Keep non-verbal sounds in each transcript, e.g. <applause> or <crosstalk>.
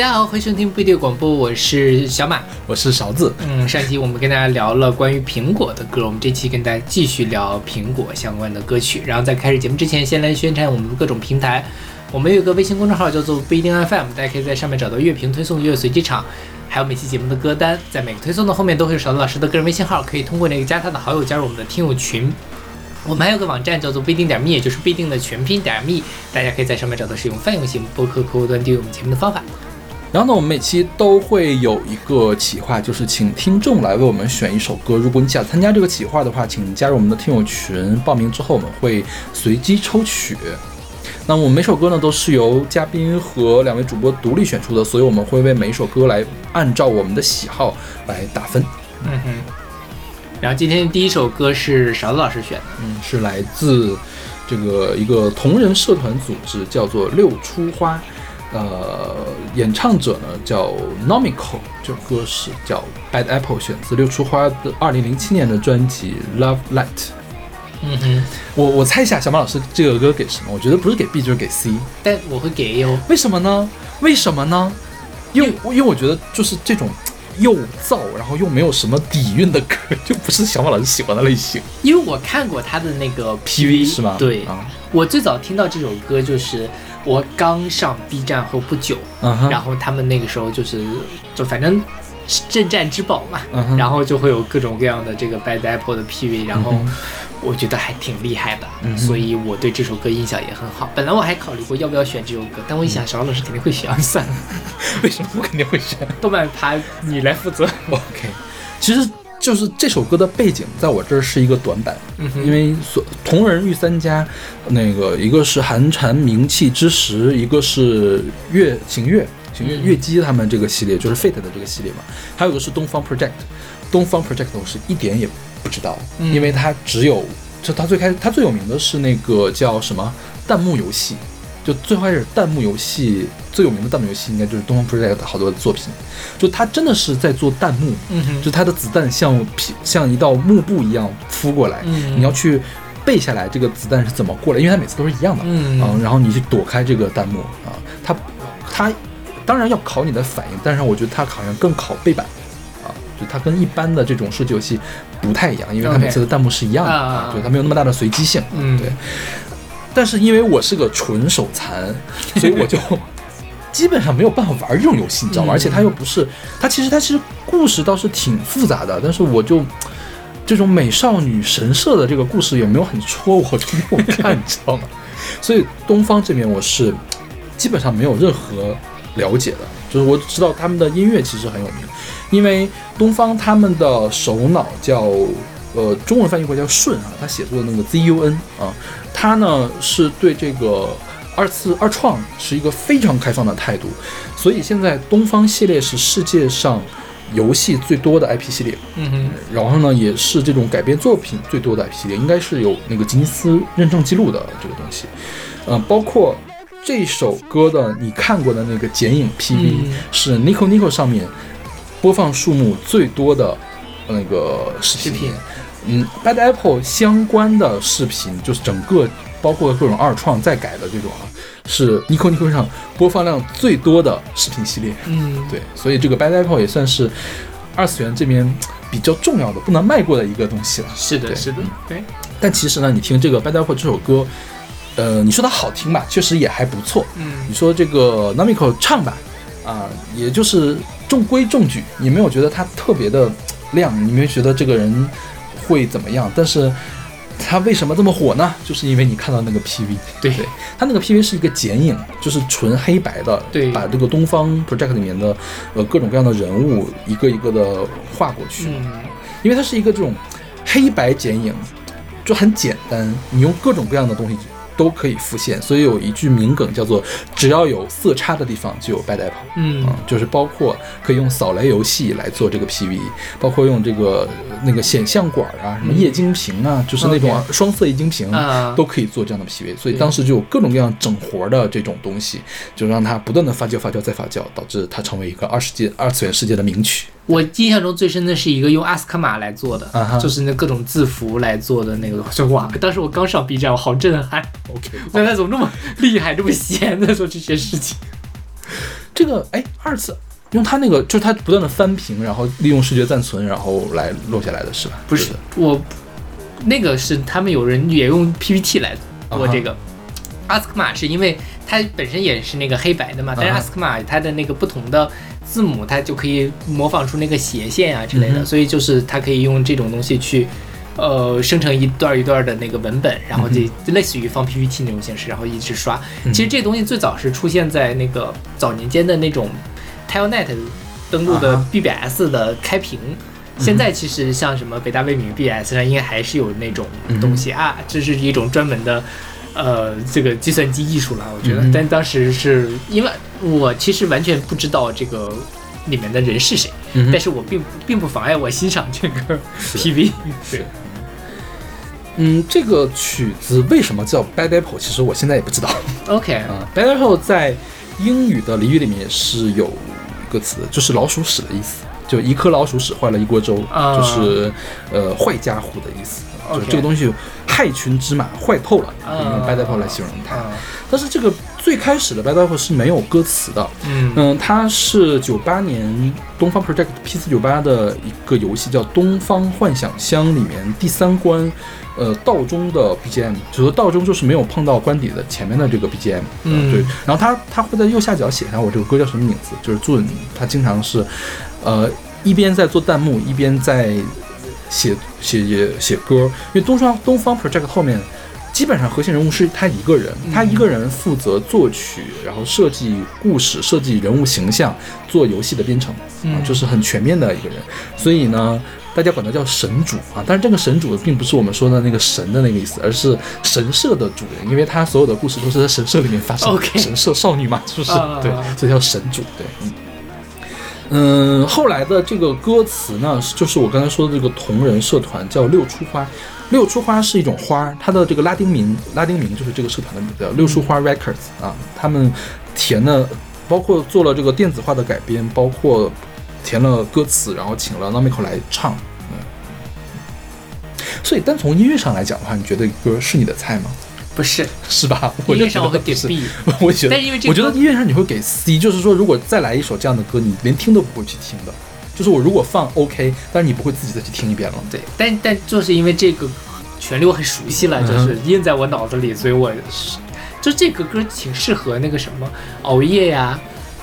大家好，欢迎收听不一定广播，我是小马，我是勺子。嗯，上期我们跟大家聊了关于苹果的歌，我们这期跟大家继续聊苹果相关的歌曲。然后在开始节目之前，先来宣传我们的各种平台。我们有一个微信公众号叫做不一定 FM，大家可以在上面找到乐评推送、乐随机场，还有每期节目的歌单。在每个推送的后面都会有勺子老师的个人微信号，可以通过那个加他的好友加入我们的听友群。我们还有个网站叫做不一定点 me，也就是不一定的全拼点 me，大家可以在上面找到使用泛用型播客客户端订阅我们节目的方法。然后呢，我们每期都会有一个企划，就是请听众来为我们选一首歌。如果你想参加这个企划的话，请加入我们的听友群。报名之后，我们会随机抽取。那我们每首歌呢，都是由嘉宾和两位主播独立选出的，所以我们会为每一首歌来按照我们的喜好来打分。嗯哼。然后今天第一首歌是勺子老师选的，嗯，是来自这个一个同人社团组织，叫做六出花。呃，演唱者呢叫 Nomico，这首歌是叫 Bad Apple，选自六出花的二零零七年的专辑 Love Light。嗯哼，我我猜一下，小马老师这个歌给什么？我觉得不是给 B 就是给 C，但我会给 A 哦。为什么呢？为什么呢？因为因为我觉得就是这种又燥然后又没有什么底蕴的歌，就不是小马老师喜欢的类型。因为我看过他的那个 PV 是吗？对，啊我最早听到这首歌就是。我刚上 B 站后不久，然后他们那个时候就是，就反正镇站之宝嘛，然后就会有各种各样的这个 Bad Apple 的 PV，然后我觉得还挺厉害的，所以我对这首歌印象也很好。本来我还考虑过要不要选这首歌，但我一想，邵老师肯定会选，<laughs> 算了。<laughs> 为什么我肯定会选？动漫趴你来负责。<laughs> OK，其实。就是这首歌的背景，在我这儿是一个短板，因为所同人御三家，那个一个是寒蝉鸣泣之时，一个是月行月行月月姬他们这个系列，就是 Fate 的这个系列嘛，还有个是东方 Project，东方 Project 我是一点也不知道，因为它只有就它最开始它最有名的是那个叫什么弹幕游戏。就最开始弹幕游戏最有名的弹幕游戏，应该就是东方 Project 好多作品。就他真的是在做弹幕，就他的子弹像像一道幕布一样敷过来，你要去背下来这个子弹是怎么过来，因为它每次都是一样的，嗯，然后你去躲开这个弹幕啊。它它当然要考你的反应，但是我觉得它好像更考背板啊，就它跟一般的这种射击游戏不太一样，因为它每次的弹幕是一样的啊，对，它没有那么大的随机性，嗯，对。但是因为我是个纯手残，所以我就 <laughs> 基本上没有办法玩这种游戏，你知道吗？而且它又不是，它其实它其实故事倒是挺复杂的，但是我就这种美少女神社的这个故事也没有很戳我，就没有看，<laughs> 你知道吗？所以东方这边我是基本上没有任何了解的，就是我知道他们的音乐其实很有名，因为东方他们的首脑叫。呃，中文翻译过来叫顺啊，他写作的那个 Z U N 啊，他呢是对这个二次二创是一个非常开放的态度，所以现在东方系列是世界上游戏最多的 IP 系列，嗯哼，然后呢也是这种改编作品最多的 IP 系列，应该是有那个吉尼斯认证记录的这个东西，嗯，包括这首歌的你看过的那个剪影 PV 是 Nico Nico 上面播放数目最多的那个视频。嗯，Bad Apple 相关的视频，就是整个包括各种二创再改的这种啊，是 Nico Nico 上播放量最多的视频系列。嗯，对，所以这个 Bad Apple 也算是二次元这边比较重要的、不能迈过的一个东西了。是的，是的，对。但其实呢，你听这个 Bad Apple 这首歌，呃，你说它好听吧，确实也还不错。嗯，你说这个 Namiko 唱吧，啊，也就是中规中矩，你没有觉得它特别的亮，你没有觉得这个人。会怎么样？但是它为什么这么火呢？就是因为你看到那个 PV，对对它那个 PV 是一个剪影，就是纯黑白的，对，把这个东方 project 里面的呃各种各样的人物一个一个的画过去，嗯，因为它是一个这种黑白剪影，就很简单，你用各种各样的东西。都可以复现，所以有一句名梗叫做“只要有色差的地方就有 bad apple”。嗯，就是包括可以用扫雷游戏来做这个 PV，包括用这个那个显像管啊，什么液晶屏啊，就是那种双色液晶屏都可以做这样的 PV。所以当时就有各种各样整活的这种东西，就让它不断的发酵、发酵再发酵，导致它成为一个二世界、二次元世界的名曲。我印象中最深的是一个用阿斯卡玛来做的，就是那各种字符来做的那个，就哇！当时我刚上 B 站，我好震撼。OK，那他怎么这么厉害，这么闲在做这些事情？这个哎二次用它那个就是它不断的翻屏，然后利用视觉暂存，然后来录下来的是吧？不是我，那个是他们有人也用 PPT 来做这个。阿斯克玛是因为它本身也是那个黑白的嘛，但是阿斯克玛它的那个不同的字母，它就可以模仿出那个斜线啊之类的，所以就是它可以用这种东西去。呃，生成一段一段的那个文本，然后就类似于放 PPT 那种形式，然后一直刷。其实这东西最早是出现在那个早年间的那种 Telnet 登录的 BBS 的开屏。现在其实像什么北大、未名 BBS 上应该还是有那种东西啊，这是一种专门的呃这个计算机艺术了，我觉得。但当时是因为我其实完全不知道这个里面的人是谁，但是我并并不妨碍我欣赏这个 PV。对。嗯，这个曲子为什么叫 Bad Apple？其实我现在也不知道。OK，啊，Bad Apple 在英语的俚语里面是有一个词，就是老鼠屎的意思，就一颗老鼠屎坏了一锅粥，就是呃坏家伙的意思。就这个东西害群之马，坏透了，用 Bad Apple 来形容它。但是这个最开始的 Bad Apple 是没有歌词的。嗯嗯，它是九八年东方 Project P 四九八的一个游戏，叫《东方幻想乡》里面第三关。呃，道中的 BGM，就说道中就是没有碰到关底的前面的这个 BGM，嗯，对。然后他他会在右下角写上我这个歌叫什么名字，就是 June，他经常是，呃，一边在做弹幕，一边在写写写歌。因为东方东方 Project 后面基本上核心人物是他一个人，他一个人负责作曲，然后设计故事、设计人物形象、做游戏的编程，啊，就是很全面的一个人。所以呢。大家管他叫神主啊，但是这个神主并不是我们说的那个神的那个意思，而是神社的主人，因为他所有的故事都是在神社里面发生。神社少女嘛，是不是？对，所以叫神主。对，嗯嗯。后来的这个歌词呢，就是我刚才说的这个同人社团叫六出花。六出花是一种花，它的这个拉丁名，拉丁名就是这个社团的名字，六出花 Records 啊。他们填了，包括做了这个电子化的改编，包括。填了歌词，然后请了 Namiko 来唱，嗯，所以单从音乐上来讲的话，你觉得歌是你的菜吗？不是，是吧？<laughs> 音乐上我会给 B，<laughs> 我觉得，但因为我觉得音乐上你会给 C，就是说如果再来一首这样的歌，你连听都不会去听的。就是我如果放 OK，但是你不会自己再去听一遍了。对，但但就是因为这个旋律我很熟悉了，就是印在我脑子里，所以我就这个歌挺适合那个什么熬夜呀。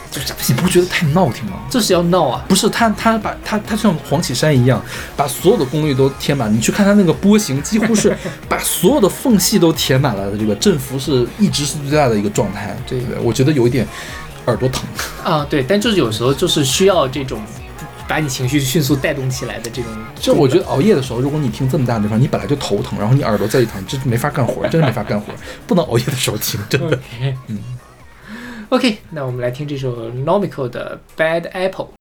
就是你不觉得太闹挺吗？这是要闹啊！不是他，他把他他像黄绮珊一样，把所有的功率都填满。你去看他那个波形，几乎是 <laughs> 把所有的缝隙都填满了的。这个振幅是一直是最大的一个状态。对对，我觉得有一点耳朵疼啊。对，但就是有时候就是需要这种把你情绪迅速带动起来的这种。就我觉得熬夜的时候，如果你听这么大的地方，你本来就头疼，然后你耳朵再一疼，这没法干活，真的没法干活，不能熬夜的时候听，真的。<laughs> 嗯。OK，那我们来听这首 Nomical 的 Bad Apple。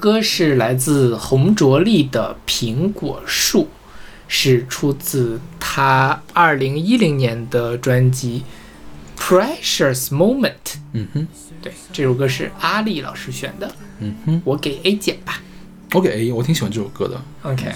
歌是来自洪卓立的《苹果树》，是出自他二零一零年的专辑《Precious Moment》。嗯哼，对，这首歌是阿丽老师选的，嗯哼，我给 A 减吧。我给 A，我挺喜欢这首歌的，OK，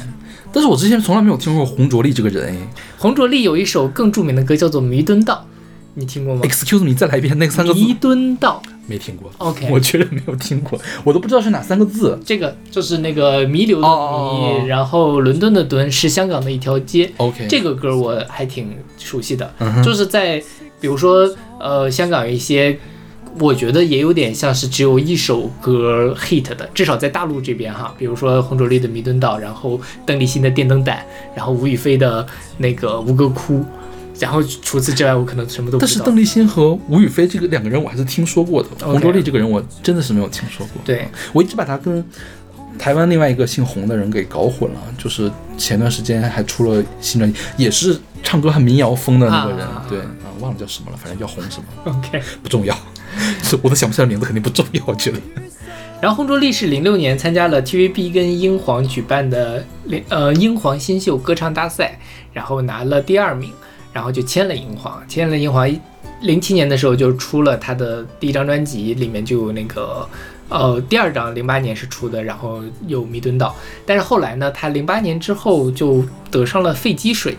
但是我之前从来没有听过洪卓立这个人哎。洪卓立有一首更著名的歌叫做《弥敦道》，你听过吗？Excuse me，再来一遍那三个字，弥敦道没听过。，OK，我确实没有听过，我都不知道是哪三个字。这个就是那个弥留的弥，哦哦哦然后伦敦的敦是香港的一条街。OK，这个歌我还挺熟悉的，嗯就是在比如说呃香港有一些，我觉得也有点像是只有一首歌 hit 的，至少在大陆这边哈，比如说洪卓立的《弥敦道》，然后邓丽欣的《电灯胆》，然后吴雨霏的那个《吴哥窟》，然后除此之外我可能什么都不知道。但是邓丽欣和吴雨霏这个两个人我还是听说过的，洪卓立这个人我真的是没有听说过。对，我一直把他跟台湾另外一个姓洪的人给搞混了，就是前段时间还出了新专辑，也是唱歌很民谣风的那个人，啊对啊，忘了叫什么了，反正叫洪什么，OK。不重要，是 <laughs> 我都想不起来名字，肯定不重要，我觉得。然后洪卓立是零六年参加了 TVB 跟英皇举办的呃英皇新秀歌唱大赛，然后拿了第二名，然后就签了英皇，签了英皇。零七年的时候就出了他的第一张专辑，里面就有那个呃第二张零八年是出的，然后有《弥敦道》，但是后来呢，他零八年之后就得上了肺积水，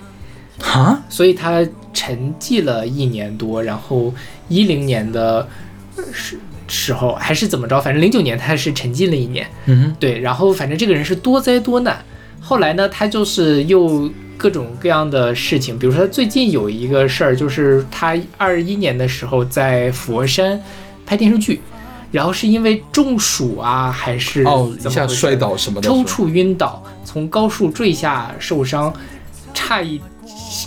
哈，所以他沉寂了一年多，然后一零年的呃时时候还是怎么着，反正零九年他是沉寂了一年，嗯哼，对，然后反正这个人是多灾多难。后来呢，他就是又各种各样的事情，比如说他最近有一个事儿，就是他二一年的时候在佛山拍电视剧，然后是因为中暑啊，还是哦，一下摔倒什么的，抽搐晕倒，从高处坠下受伤，差一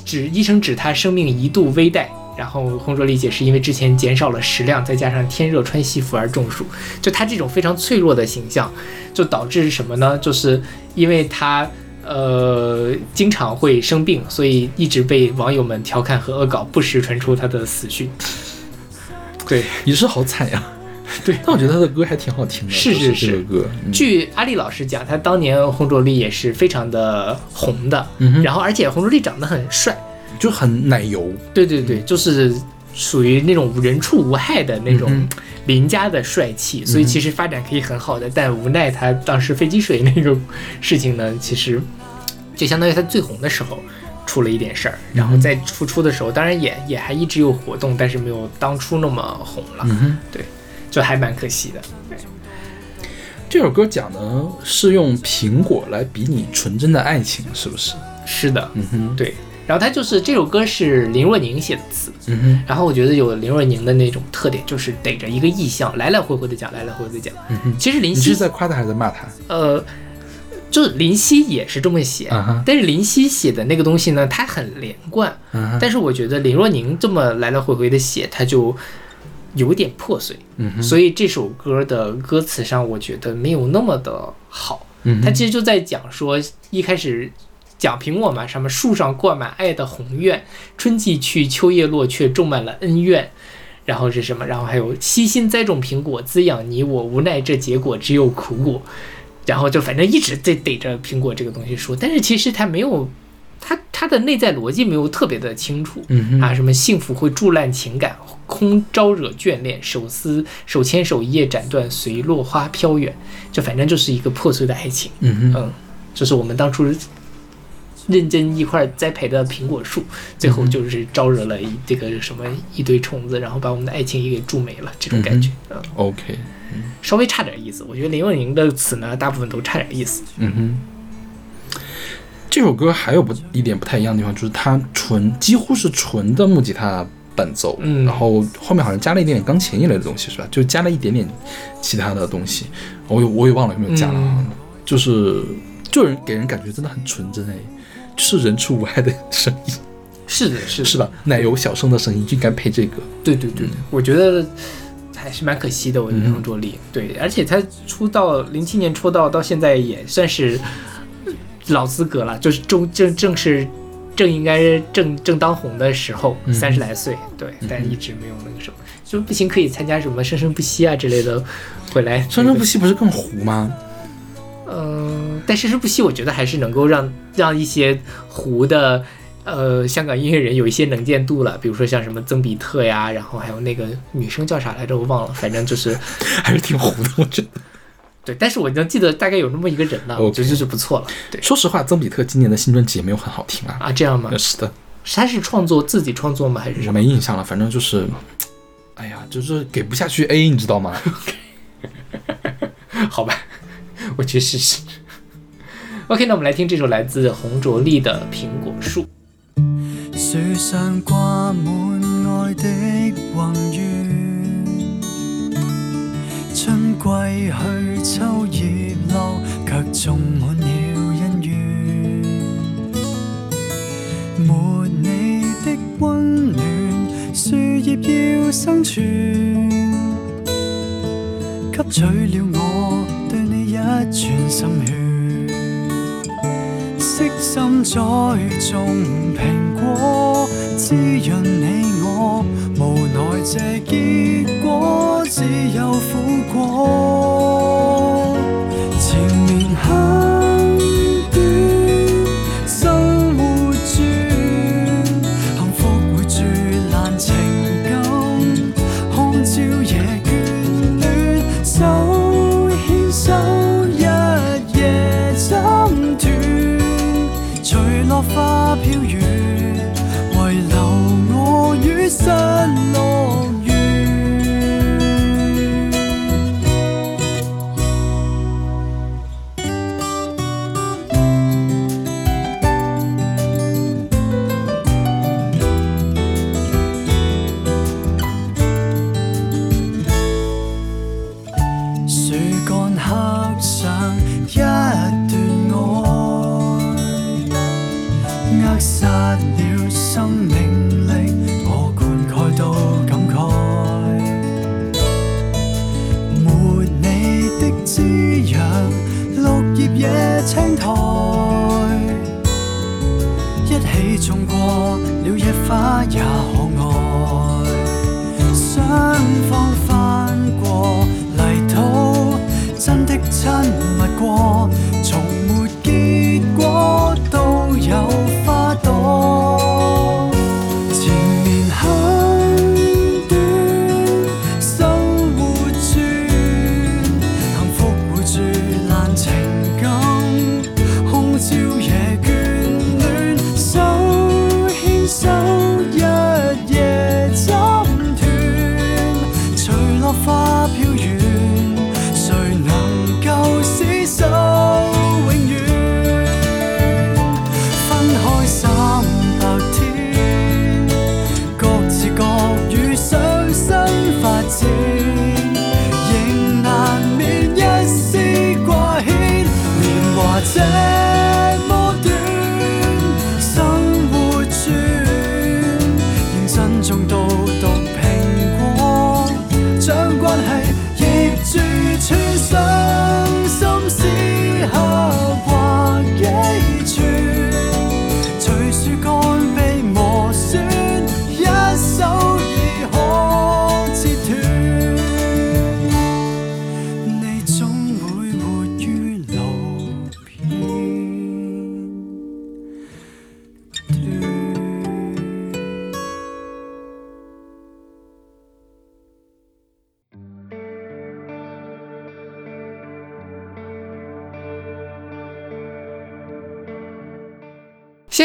指医生指他生命一度危殆。然后洪卓立姐是因为之前减少了食量，再加上天热穿西服而中暑，就他这种非常脆弱的形象，就导致什么呢？就是因为她呃经常会生病，所以一直被网友们调侃和恶搞，不时传出他的死讯。对，也是好惨呀。<laughs> 对。但我觉得他的歌还挺好听的，是是是。这个歌，嗯。据阿丽老师讲，他当年洪卓立也是非常的红的，嗯哼。然后而且洪卓立长得很帅，就很奶油，对对对，就是属于那种人畜无害的那种嗯邻家的帅气，所以其实发展可以很好的，但无奈他当时飞机水那个事情呢，<laughs> 其实就相当于他最红的时候。出了一点事儿，然后在复出的时候，当然也也还一直有活动，但是没有当初那么红了，嗯哼。就还蛮可惜的。这首歌讲的是用苹果来比拟纯真的爱情，是不是？是的，嗯哼，对。然后他就是这首歌是林若宁写的词，然后我觉得有林若宁的那种特点，就是逮着一个意象来来回回的讲，来来回回的讲。其实林夕你是在夸他还是在骂他？呃，就是林夕也是这么写，啊，但是林夕写的那个东西呢，它很连贯。啊，但是我觉得林若宁这么来来回回的写，它就有点破碎。嗯哼，所以这首歌的歌词上，我觉得没有那么的好。嗯哼，它其实就在讲说，一开始讲苹果嘛，什么树上挂满爱的宏愿，春季去，秋叶落，却种满了恩怨。然后是什么？然后还有悉心栽种苹果，滋养你我，无奈这结果只有苦果。然后就反正一直在逮着苹果这个东西说，但是其实它没有，它它的内在逻辑没有特别的清楚。嗯，啊，什么幸福会助烂情感，空招惹眷恋，手撕手牵手一夜斩断，随落花飘远。这反正就是一个破碎的爱情。嗯，嗯，就是我们当初认真一块栽培的苹果树，最后就是招惹了一这个什么一堆虫子，然后把我们的爱情也给蛀没了，这种感觉。嗯，OK，稍微差点意思。我觉得林若宁的词呢，大部分都差点意思。嗯哼。这首歌还有不一点不太一样的地方，就是它纯几乎是纯的木吉他伴奏，嗯然后后面好像加了一点点钢琴一类的东西，是吧？就加了一点点其他的东西，我也我也忘了有没有加了就是就人给人感觉真的很纯真哎，就是人畜无害的声音，是的，是的，是吧？奶油小生的声音就应该配这个。对对对对，我觉得还是蛮可惜的。我觉得嗯洪卓立，对，而且他出道零七年出道到现在也算是老资格了，就是正正正是正应该正正当红的时候，嗯三十来岁，对，但一直没有那个什么，就不行可以参加什么生生不息啊之类的，回来生生不息不是更糊吗？嗯，但生生不息，我觉得还是能够让让一些糊的呃香港音乐人有一些能见度了，比如说像什么曾比特呀，然后还有那个女生叫啥来着，我忘了，反正就是 <laughs> 还是挺糊的，我觉得。对，但是我能记得大概有那么一个人了，我觉得就是不错了。对说实话，曾比特今年的新专辑也没有很好听啊。啊，这样吗？是的，他是创作自己创作吗？还是什么？没印象了，反正就是，哎呀，就是给不下去 A，你知道吗？<laughs> 好吧，我去试试。<laughs> OK，那我们来听这首来自洪卓立的《苹果树》。樹上掛滿愛的宏願，春季去，秋葉落，卻種滿了恩怨。沒你的温暖，樹葉要生存，吸取了我全心血。悉心栽种苹果，滋润你我，无奈这结果只有苦果。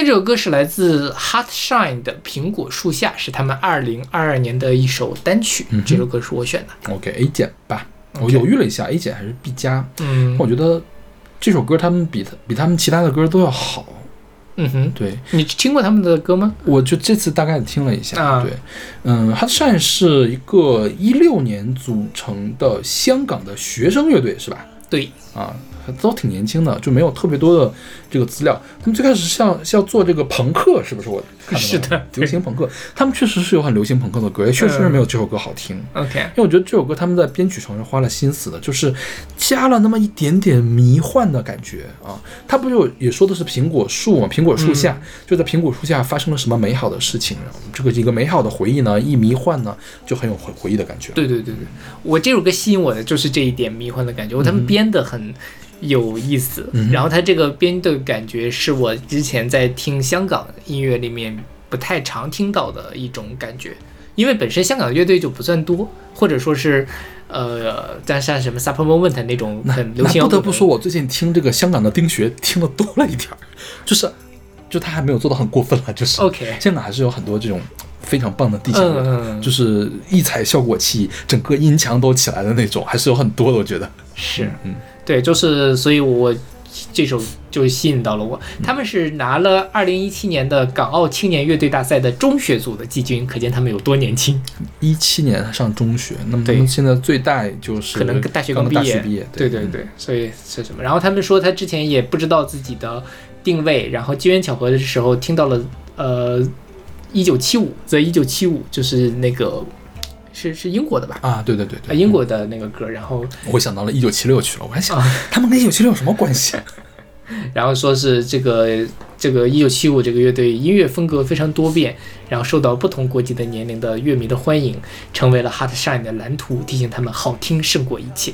这首歌是来自 Hot Shine 的《苹果树下》，是他们二零二二年的一首单曲。嗯这首歌是我选的。OK A 减吧，我犹豫了一下，A 减还是 B 加。嗯我觉得这首歌他们比他比他们其他的歌都要好。嗯哼，对，你听过他们的歌吗？我就这次大概听了一下，啊对，嗯，Hot Shine 是一个一六年组成的香港的学生乐队，是吧？对，啊，都挺年轻的，就没有特别多的这个资料。他们最开始像要是要做这个朋克，是不是？我看到是的流行朋克，他们确实是有很流行朋克的歌，也确实是没有这首歌好听。OK，因为我觉得这首歌他们在编曲上是花了心思的，就是加了那么一点点迷幻的感觉啊。他不就也说的是苹果树嘛，苹果树下、就在苹果树下发生了什么美好的事情，然后这个一个美好的回忆呢，一迷幻呢，就很有回回忆的感觉。对对对对，我这首歌吸引我的就是这一点迷幻的感觉，我他们编的很有意思，然后他这个编的感觉是我之前在听香港音乐里面不太常听到的一种感觉，因为本身香港的乐队就不算多，或者说是呃，像像什么 Supper Moment 那种很流行不得不说，我最近听这个香港的丁学听的多了一点儿，就是就他还没有做到很过分了，就是 OK 香港还是有很多这种非常棒的地下乐队。嗯嗯嗯就是异彩效果器，整个音墙都起来的那种，还是有很多的。我觉得，是，嗯，对，就是所以我这首就吸引到了我。他们是拿了二零一七年的港澳青年乐队大赛的中学组的季军，可见他们有多年轻。一七年上中学，那么他们现在最大就是可能大学刚刚毕业，毕业，嗯对对对，所以是什么？然后他们说他之前也不知道自己的定位，然后机缘巧合的时候听到了呃一九七五，The 一九七五就是那个是是英国的吧？啊，对对对啊，对，英国的那个歌，然后我想到了一九七六去了，我还想、啊他们跟一九七六有什么关系？<laughs> 然后说是这个这个一九七五这个乐队音乐风格非常多变，然后受到不同国籍的年龄的乐迷的欢迎，成为了 Hot Shine 的蓝图，提醒他们好听胜过一切。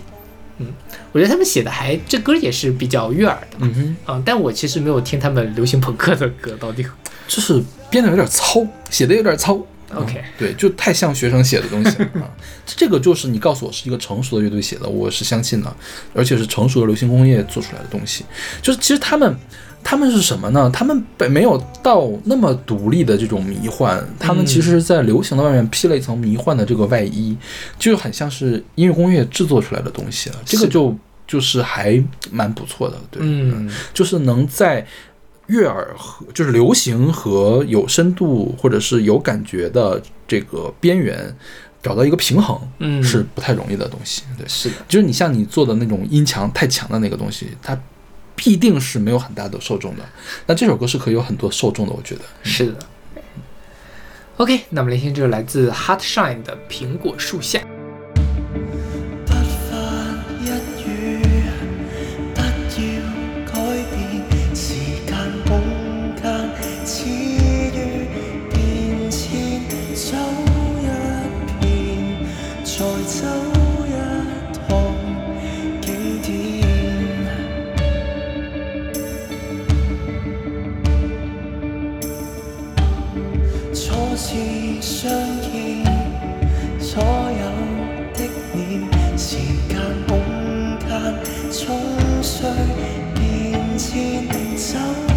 嗯，我觉得他们写的还这歌也是比较悦耳的，嗯哼，啊，但我其实没有听他们流行朋克的歌，到底就是编的有点糙，写的有点糙。OK 嗯对，就太像学生写的东西了 <laughs> 啊！这个就是你告诉我是一个成熟的乐队写的，我是相信的，而且是成熟的流行工业做出来的东西。就是其实他们，他们是什么呢？他们本没有到那么独立的这种迷幻，他们其实是在流行的外面披了一层迷幻的这个外衣，就很像是音乐工业制作出来的东西了。这个就就是还蛮不错的，对，嗯，就是能在悦耳和就是流行和有深度或者是有感觉的这个边缘找到一个平衡，嗯是不太容易的东西。对，是的，就是你像你做的那种音强太强的那个东西，它必定是没有很大的受众的。那这首歌是可以有很多受众的，我觉得。是的。OK，那我们来听这个来自 Hot Shine 的《苹果树下》。天，走。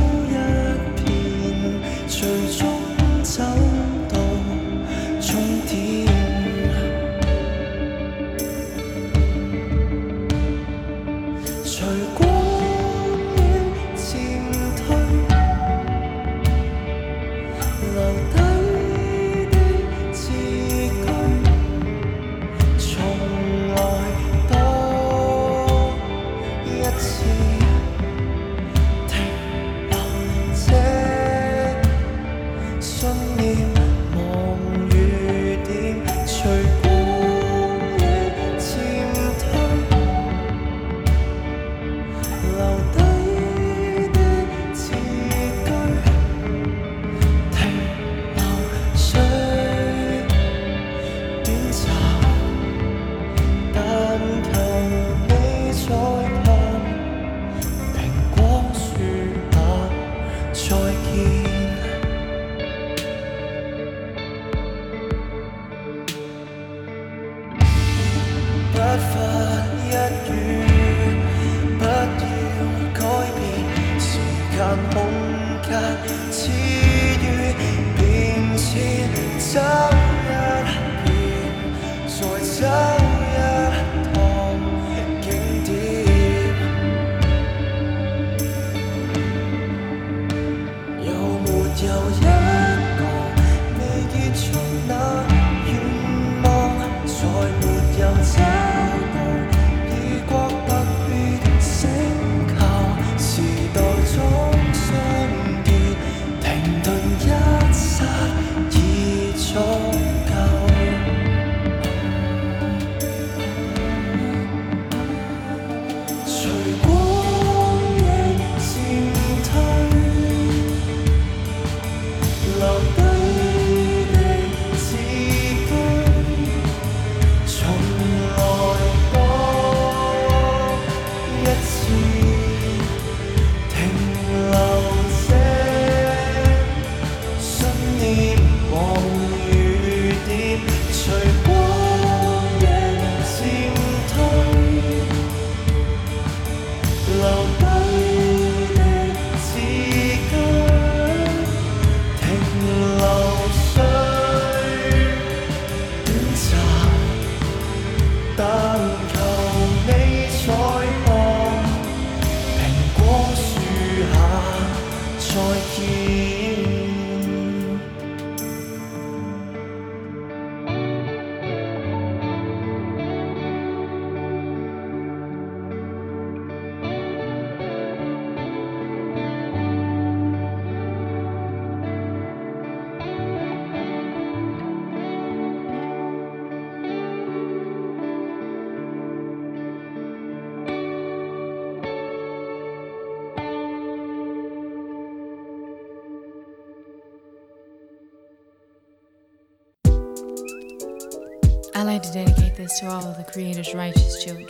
I like to dedicate this to all of the Creator's righteous children.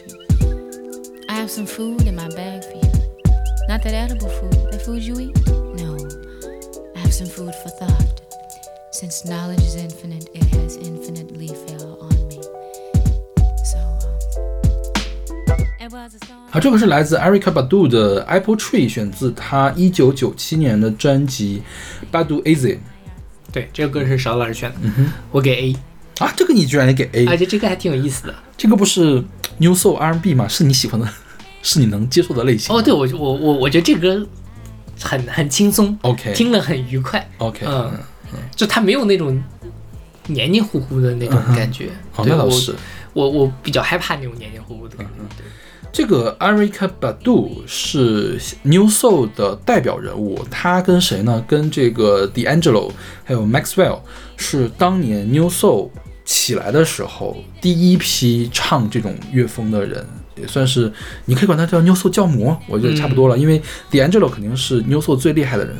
I have some food in my bag for you. Not that edible food, that food you eat. No, I have some food for thought. Since knowledge is infinite, it has infinitely fell on me. So, um, it was a storm. 好，这个是来自 Erica Badu 的 Apple Tree，选自她一九九七年的专辑《Badu Easy》对，这个歌是邵老师选的，我给 A， 啊，这个你居然也给 A，、而且这个还挺有意思的。这个不是 New Soul R&B 吗？是你喜欢的，<laughs> 是你能接受的类型。哦，对，我我我我觉得这歌很很轻松 OK 听了很愉快。OK，嗯，就它没有那种黏黏糊糊的那种感觉。哦，对我那倒是。我我比较害怕那种黏黏糊糊的感觉。对这个 Erica Badu 是 New Soul 的代表人物，他跟谁呢？跟这个 D'Angelo 还有 Maxwell 是当年 New Soul 起来的时候第一批唱这种乐风的人，也算是你可以管他叫 New Soul 教母，我觉得差不多了。因为 D'Angelo 肯定是 New Soul 最厉害的人。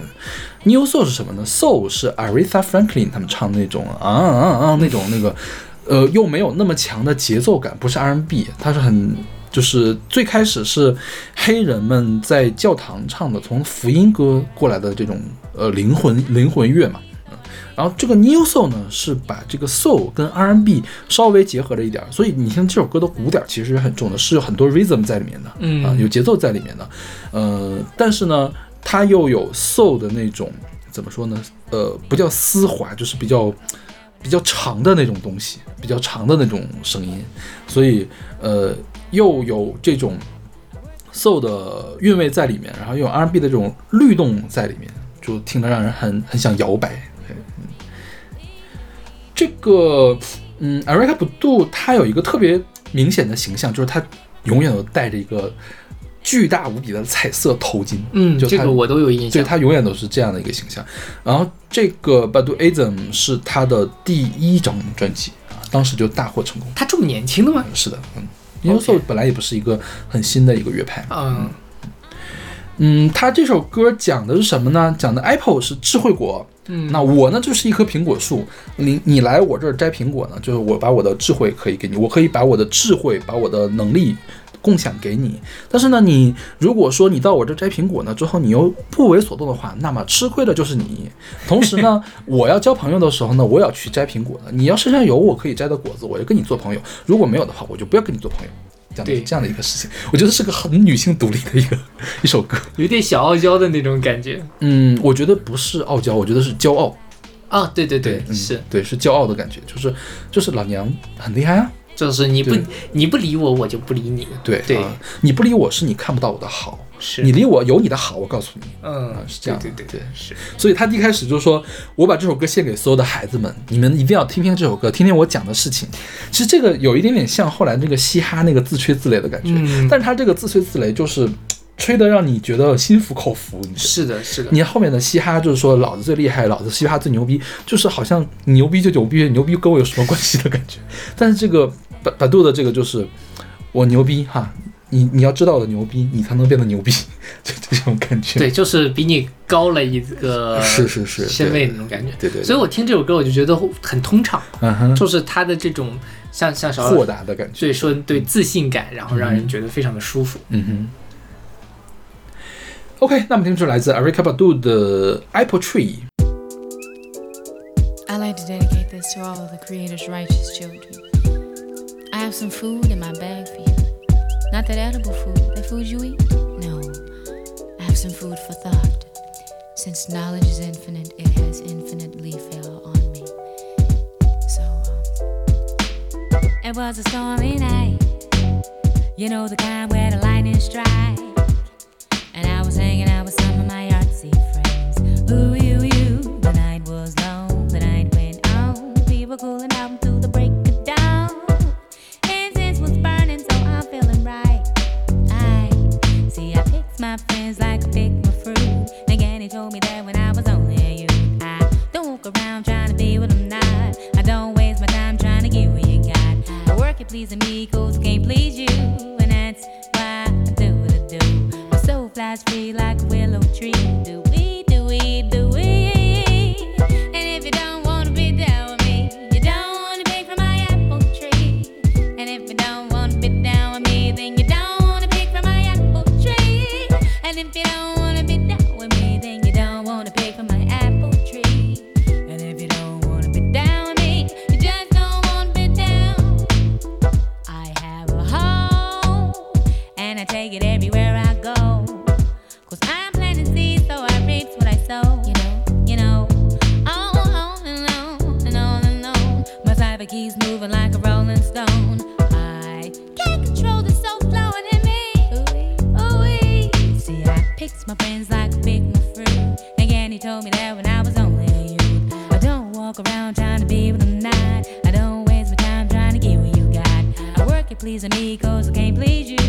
New Soul 是什么呢？Soul 是 Aretha Franklin 他们唱的那种啊啊啊那种那个，呃，又没有那么强的节奏感，不是 R&B，它是很就是最开始是黑人们在教堂唱的，从福音歌过来的这种呃灵魂灵魂乐嘛。嗯然后这个 New Soul 呢是把这个 Soul 跟 R&B 稍微结合了一点儿，所以你听这首歌的鼓点其实很重的，是有很多 rhythm 在里面的，嗯啊，有节奏在里面的，呃，但是呢，它又有 Soul 的那种怎么说呢？呃，不叫丝滑，就是比较比较长的那种东西，比较长的那种声音，所以呃，又有这种 soul 的韵味在里面，然后又有 R&B 的这种律动在里面，就听得让人很很想摇摆。这个嗯，Erica 不杜他有一个特别明显的形象，就是他永远都戴着一个巨大无比的彩色头巾。嗯，就他这个我都有印象。对他永远都是这样的一个形象。然后这个 Badu Azam 是他的第一张专辑啊，当时就大获成功。他这么年轻的吗？是的，嗯 n e w Soul 本来也不是一个很新的一个乐派。嗯嗯，他这首歌讲的是什么呢？讲的 Apple 是智慧果，嗯，那我呢就是一棵苹果树，你你来我这儿摘苹果呢，就是我把我的智慧可以给你，我可以把我的智慧，把我的能力共享给你。但是呢，你如果说你到我这儿摘苹果呢之后，你又不为所动的话，那么吃亏的就是你。同时呢，<laughs> 我要交朋友的时候呢，我也要去摘苹果的。你要身上有我可以摘的果子，我就跟你做朋友；如果没有的话，我就不要跟你做朋友。这样的对这样的一个事情，我觉得是个很女性独立的一个一首歌。有点小傲娇的那种感觉。嗯，我觉得不是傲娇，我觉得是骄傲。啊，对对对，嗯是，对，是骄傲的感觉，就是就是老娘很厉害啊。就是你不你不理我，我就不理你。对对啊你不理我是你看不到我的好，是你理我有你的好，我告诉你。嗯啊，是这样的对对对是。所以他一开始就说：“我把这首歌献给所有的孩子们，你们一定要听听这首歌，听听我讲的事情。”其实这个有一点点像后来那个嘻哈那个自吹自擂的感觉，嗯但是他这个自吹自擂就是吹得让你觉得心服口服，是的，是的，你后面的嘻哈就是说老子最厉害，老子嘻哈最牛逼，就是好像你牛逼就牛逼，牛逼跟我有什么关系的感觉。但是这个百百度的这个就是我牛逼哈，你你要知道我的牛逼，你才能变得牛逼，就这种感觉。对，就是比你高了一个是是是身位那种感觉。对对对所以我听这首歌，我就觉得很通畅，嗯哼，就是他的这种像像小豁达的感觉。对说对自信感，然后让人觉得非常的舒服。嗯哼。OK，那么听出来自 Erica Badu 的 Apple Tree。I like to dedicate this to all of the Creator's righteous children. I have some food in my bag for you. Not that edible food, that food you eat? No. I have some food for thought. Since knowledge is infinite, it has infinitely fell on me. So, um, it was a stormy night. You know the kind where the lightning strike. And I was hanging out with some of my artsy friends. Ooh, you, you. The night was long, the night went on. We were like a pick my fruit. Again, he told me that when I was only a youth, I don't walk around trying to be what I'm not. I don't waste my time trying to get what you got. I work at pleasing me, cause I can't please you. And that's why I do what I do. My soul flies free like a willow tree. Do please amigos, I can't please you.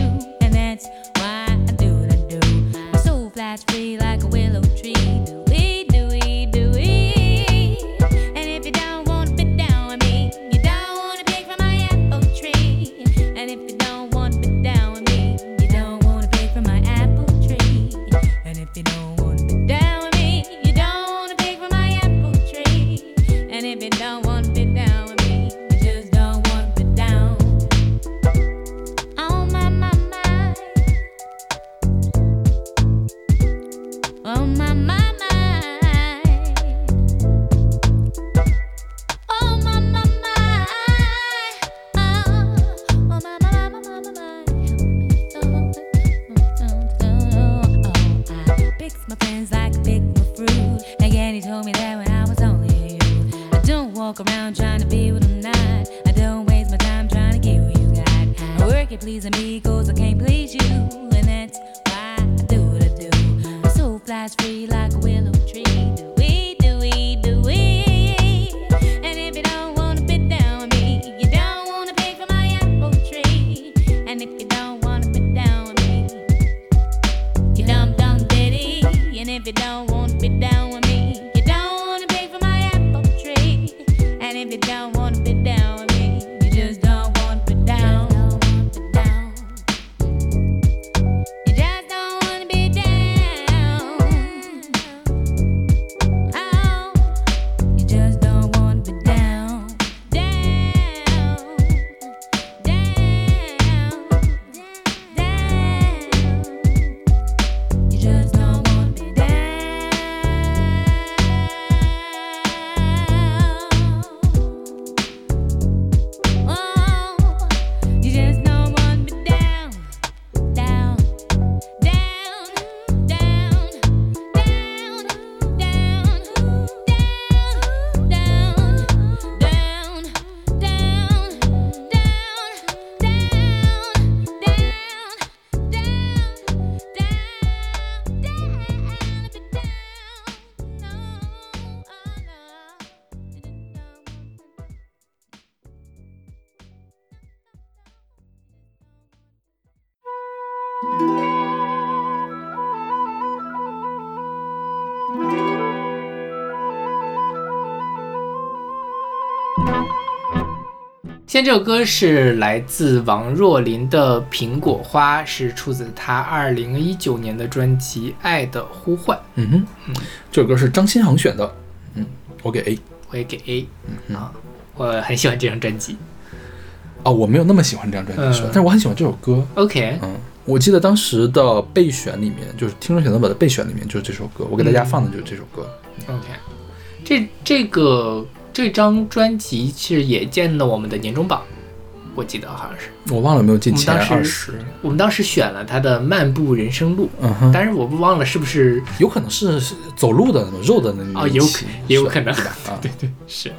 现在这首歌是来自王若琳的《苹果花》，是出自她二零一九年的专辑《爱的呼唤》。嗯哼，这首歌是张新航选的，嗯，我给 A。我也给 A 啊，我很喜欢这张专辑。哦，我没有那么喜欢这张专辑，但是我很喜欢这首歌。OK，嗯，我记得当时的备选里面，就是听众选择本的备选里面就是这首歌，我给大家放的就是这首歌。OK，这这个这张专辑是也进了我们的年终榜，我记得好像是。我忘了有没有进前二十。我们当时选了他的《漫步人生路》，嗯哼，但是我不忘了是不是有可能是走路的那种肉的那种哦，有可期也有可能对 <laughs> 对对是。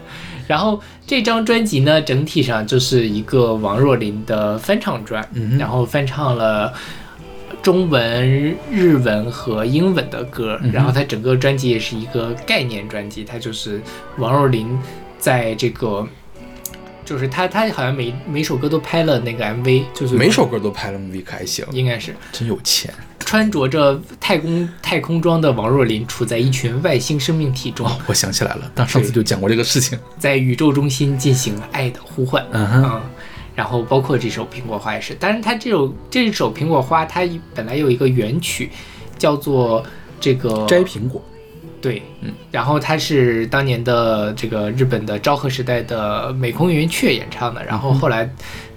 然后这张专辑呢，整体上就是一个王若琳的翻唱专，嗯哼然后翻唱了中文、日文和英文的歌，嗯然后它整个专辑也是一个概念专辑，它就是王若琳在这个。就是他他好像每每首歌都拍了那个 MV，就是每首歌都拍了 MV，可还行，应该是真有钱。穿着着太空太空装的王若琳处在一群外星生命体中，哦，我想起来了，但上次就讲过这个事情。在宇宙中心进行爱的呼唤。嗯哼，嗯，然后包括这首《苹果花》也是，但是它这首这首《苹果花》它本来有一个原曲叫做这个摘苹果。对，嗯，然后它是当年的这个日本的昭和时代的美空云雀演唱的，然后后来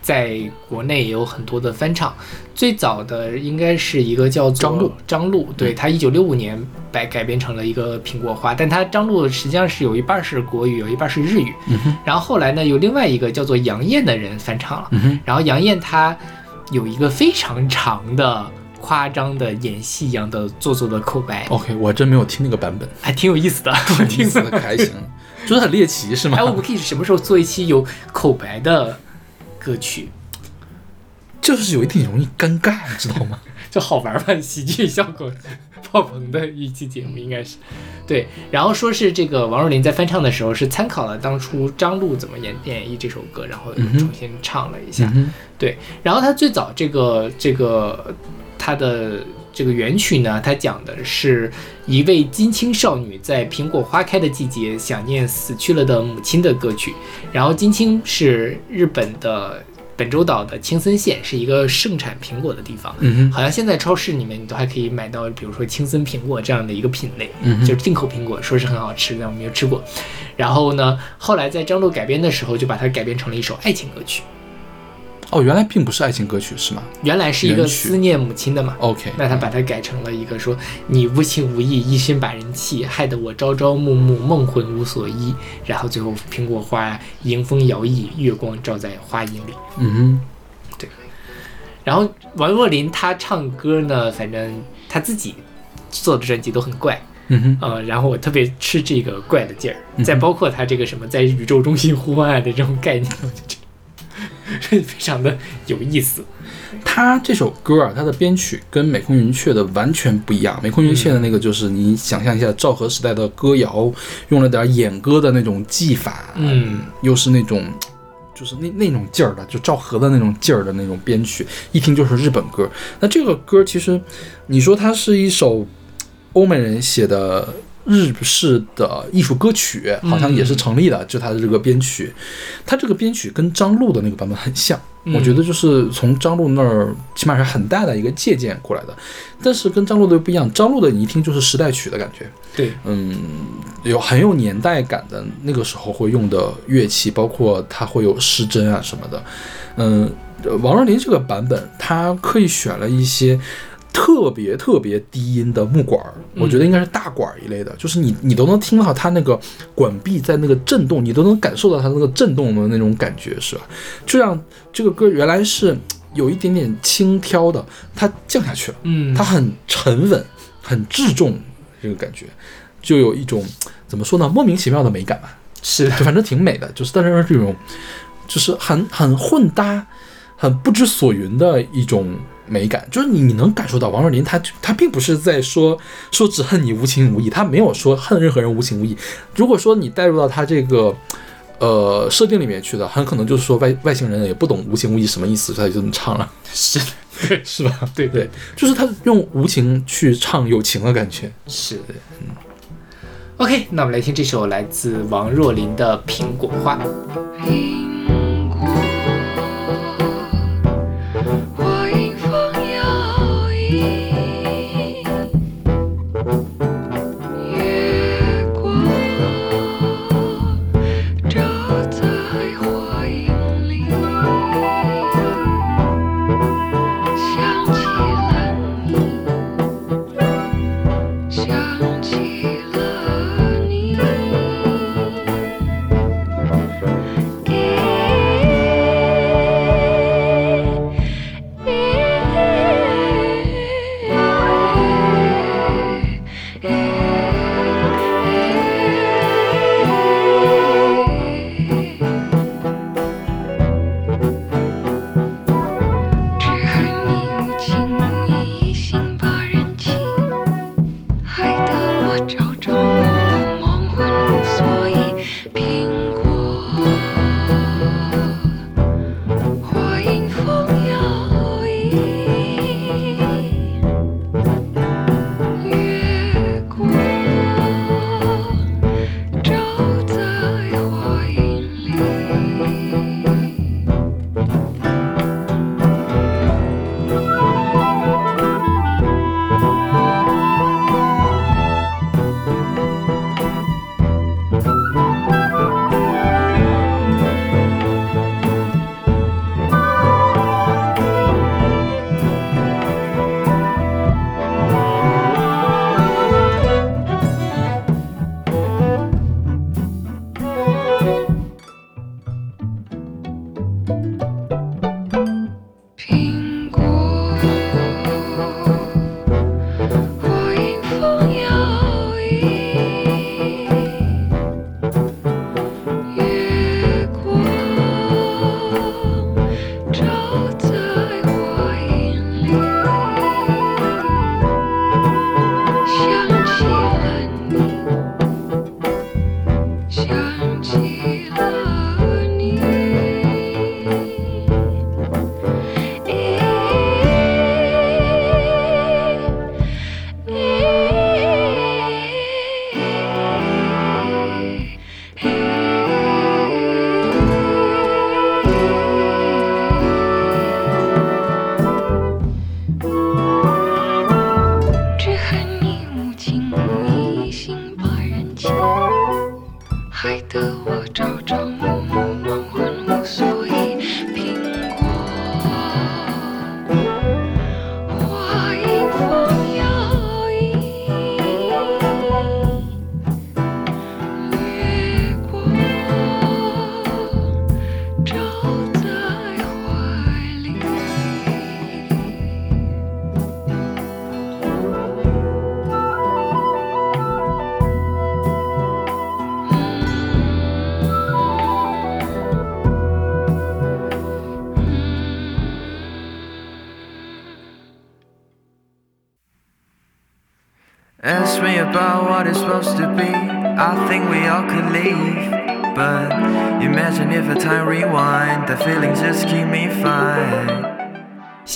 在国内也有很多的翻唱。最早的应该是一个叫做张璐，张璐，对他一九六五年改改编成了一个苹果花，但他张璐实际上是有一半是国语，有一半是日语。嗯，然后后来呢，有另外一个叫做杨艳的人翻唱了，嗯，然后杨艳她有一个非常长的。夸张的演戏一样的做作的口白，OK，我真没有听那个版本，还挺有意思的。<laughs> 我听意思的可还行，就是很猎奇是吗哎，？我们可以什么时候做一期有口白的歌曲？就是有一点容易尴尬，你知道吗？<laughs> 就好玩吧，喜剧效果爆棚的一期节目应该是。对，然后说是这个王若琳在翻唱的时候是参考了当初张璐怎么演演绎这首歌，然后重新唱了一下。嗯对，然后他最早这个这个他的这个原曲呢，它讲的是一位金青少女在苹果花开的季节想念死去了的母亲的歌曲。然后金青是日本的本州岛的青森县，是一个盛产苹果的地方。嗯哼，好像现在超市里面你都还可以买到，比如说青森苹果这样的一个品类，嗯就是进口苹果，说是很好吃，但我没有吃过。然后呢，后来在张璐改编的时候，就把它改编成了一首爱情歌曲。哦，原来并不是爱情歌曲是吗？原来是一个思念母亲的嘛，？OK，那他把它改成了一个说你无情无义，一身把人气，害得我朝朝暮暮，梦魂无所依。然后最后苹果花迎风摇曳，月光照在花影里。嗯哼，对。然后王若琳她唱歌呢，反正她自己做的专辑都很怪，嗯哼，呃，然后我特别吃这个怪的劲儿，嗯再包括他这个什么在宇宙中心呼唤爱的这种概念，我就觉得非常的有意思。他这首歌啊，它的编曲跟美空云雀的完全不一样。美空云雀的那个就是你想象一下昭和时代的歌谣，用了点演歌的那种技法，嗯，又是那种就是那那种劲儿的，就昭和的那种劲儿的那种编曲，一听就是日本歌。那这个歌其实你说它是一首欧美人写的。日式的艺术歌曲好像也是成立的，就他的这个编曲，他这个编曲跟张璐的那个版本很像，嗯。我觉得就是从张璐那儿起码是很大的一个借鉴过来的，但是跟张璐的不一样，张璐的你一听就是时代曲的感觉，对，嗯，有很有年代感的那个时候会用的乐器，包括它会有失真啊什么的。嗯，呃王若琳这个版本，它刻意选了一些特别特别低音的木管儿，我觉得应该是大管儿一类的，就是你你都能听到它那个管壁在那个震动，你都能感受到它那个震动的那种感觉，是吧？就像这个歌原来是有一点点轻佻的，它降下去了。嗯，它很沉稳、很质重，这个感觉就有一种怎么说呢，莫名其妙的美感吧，是就反正挺美的，就是但是这种就是很很混搭、很不知所云的一种美感，就是你你能感受到王若琳她她并不是在说说只恨你无情无义，她没有说恨任何人无情无义。如果说你带入到她这个。呃，设定里面去的，很可能就是说外外星人也不懂无情无义什么意思，所以他就这么唱了，是 <laughs> 是吧？对对，就是他用无情去唱有情的感觉。是的，嗯。OK，那我们来听这首来自王若琳的《苹果花》。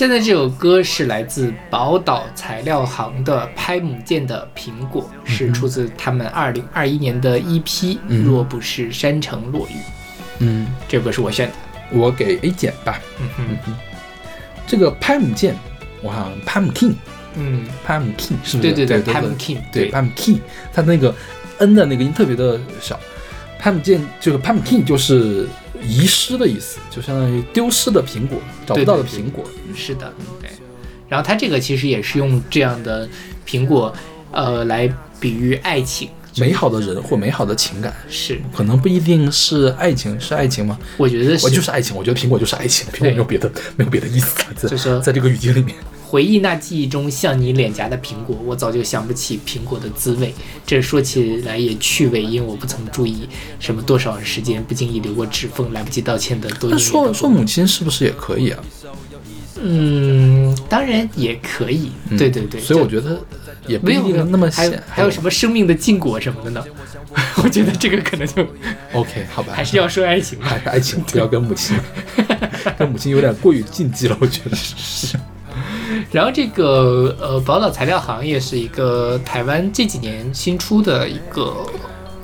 现在这首歌是来自宝岛材料行的拍母舰的苹果，是出自他们二零二一年的 EP、嗯若不是山城落雨》。嗯，这首歌是我选的。我给 A 减吧。嗯哼，这个拍母舰，我好像 Pumpkin 嗯，Pumpkin 是不是？对对对对 Pumpkin，对对 Pumpkin，它那个 N 的那个音特别的小。Pumpkin 这个 Pumpkin 就是遗失的意思，就相当于丢失的苹果，找不到的对对苹果。是的，对。然后它这个其实也是用这样的苹果，呃，来比喻爱情。美好的人或美好的情感，是，可能不一定是爱情，是爱情吗？我觉得我就是爱情，我觉得苹果就是爱情，苹果没有别的，没有别的意思，在就说在这个语境里面。回忆那记忆中像你脸颊的苹果，我早就想不起苹果的滋味。这说起来也趣味，因为我不曾注意什么多少时间不经意流过指缝，来不及道歉的都因那说说母亲是不是也可以啊？嗯，当然也可以，嗯对对对。所以我觉得也没有那么还有。还有什么生命的禁果什么的呢？<laughs> 我觉得这个可能就 OK，好吧，还是要说爱情吧。还是爱情，不要跟母亲，<laughs> 跟母亲有点过于禁忌了，我觉得是。然后这个呃，宝岛材料行业是一个台湾这几年新出的一个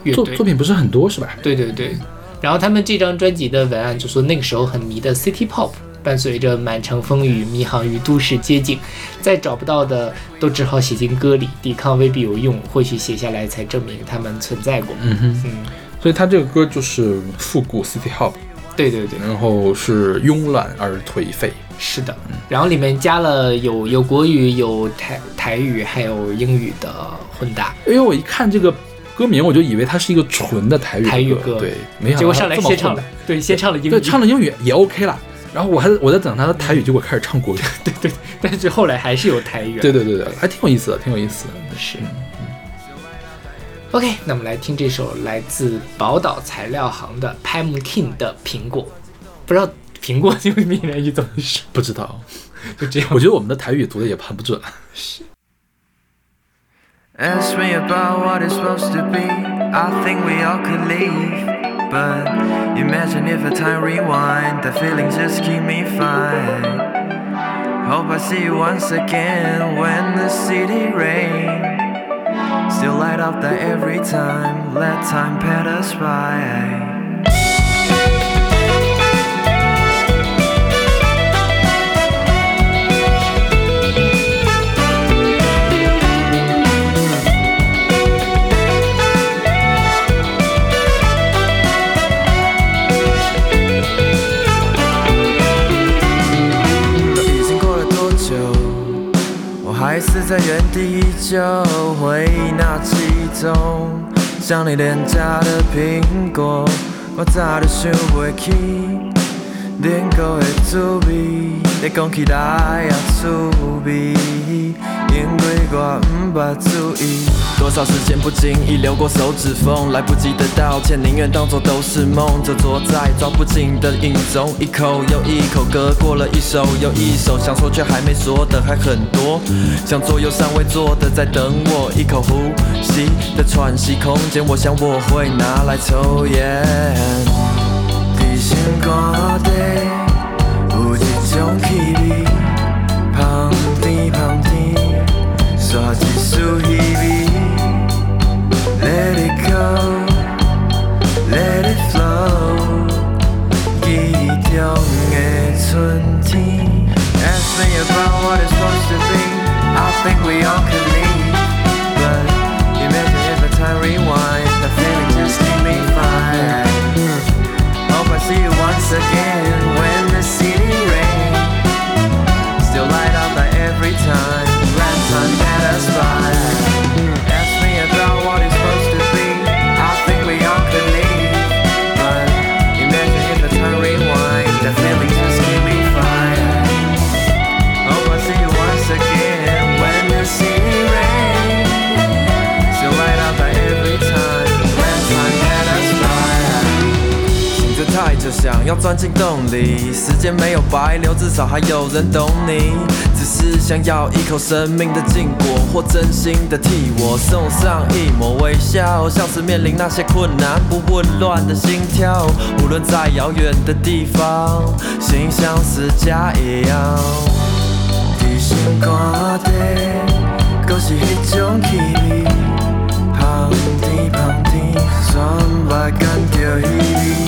乐队作作，品不是很多是吧？对对对。然后他们这张专辑的文案就说那个时候很迷的 City Pop，伴随着满城风雨，迷航于都市街景，再找不到的都只好写进歌里，抵抗未必有用，或许写下来才证明他们存在过。嗯哼，嗯，所以他这个歌就是复古 City Hop，对对对，然后是慵懒而颓废。是的。然后里面加了有有国语、有台台语，还有英语的混搭。因为我一看这个歌名，我就以为它是一个纯的台语的台语歌对，没想到结果上来它这么先唱了混的，对，先唱了英语，对，唱了英语也 OK 了。然后我还我在等他的台语，结果开始唱国语。<laughs> 对对，但是后来还是有台语。对对对对，还挺有意思的，挺有意思的。是。OK，那我们来听这首来自宝岛材料行的 Pumpkin 的苹果，不知道苹果 <laughs> 用闽南语怎么说，不知道，<laughs> 就这样。我觉得我们的台语读的也很不准。Ask me about what it's supposed to be. I think we all could leave. But imagine if a time rewind, the feelings just keep me fine. Hope I see you once again when the city rain. Still light up there every time, let time pass us by. “还是在原地就，回忆那记忆中，像你廉价的苹果，我咋都想不起，恁个的滋味，你讲起来也滋味，因为我毋捌注意。多少时间不经意流过手指缝，来不及的道歉，宁愿当作都是梦，就坐在抓不紧的影中，一口又一口歌过了一首又一首，想说却还没说的还很多，想做又尚未做的在等我，一口呼吸的喘息空间，我想我会拿来抽烟。伫心肝底有一种气味，香甜香甜，刷一丝稀微。Me about what it's supposed to be. I think we all could 想要钻进洞里。时间没有白流，至少还有人懂你。只是想要一口生命的禁果，或真心的替我送上一抹微笑，像是面临那些困难不混乱的心跳。无论在遥远的地方，心像是家一样。伫心肝底，搁是迄种气味，香甜香甜，酸目干着稀微。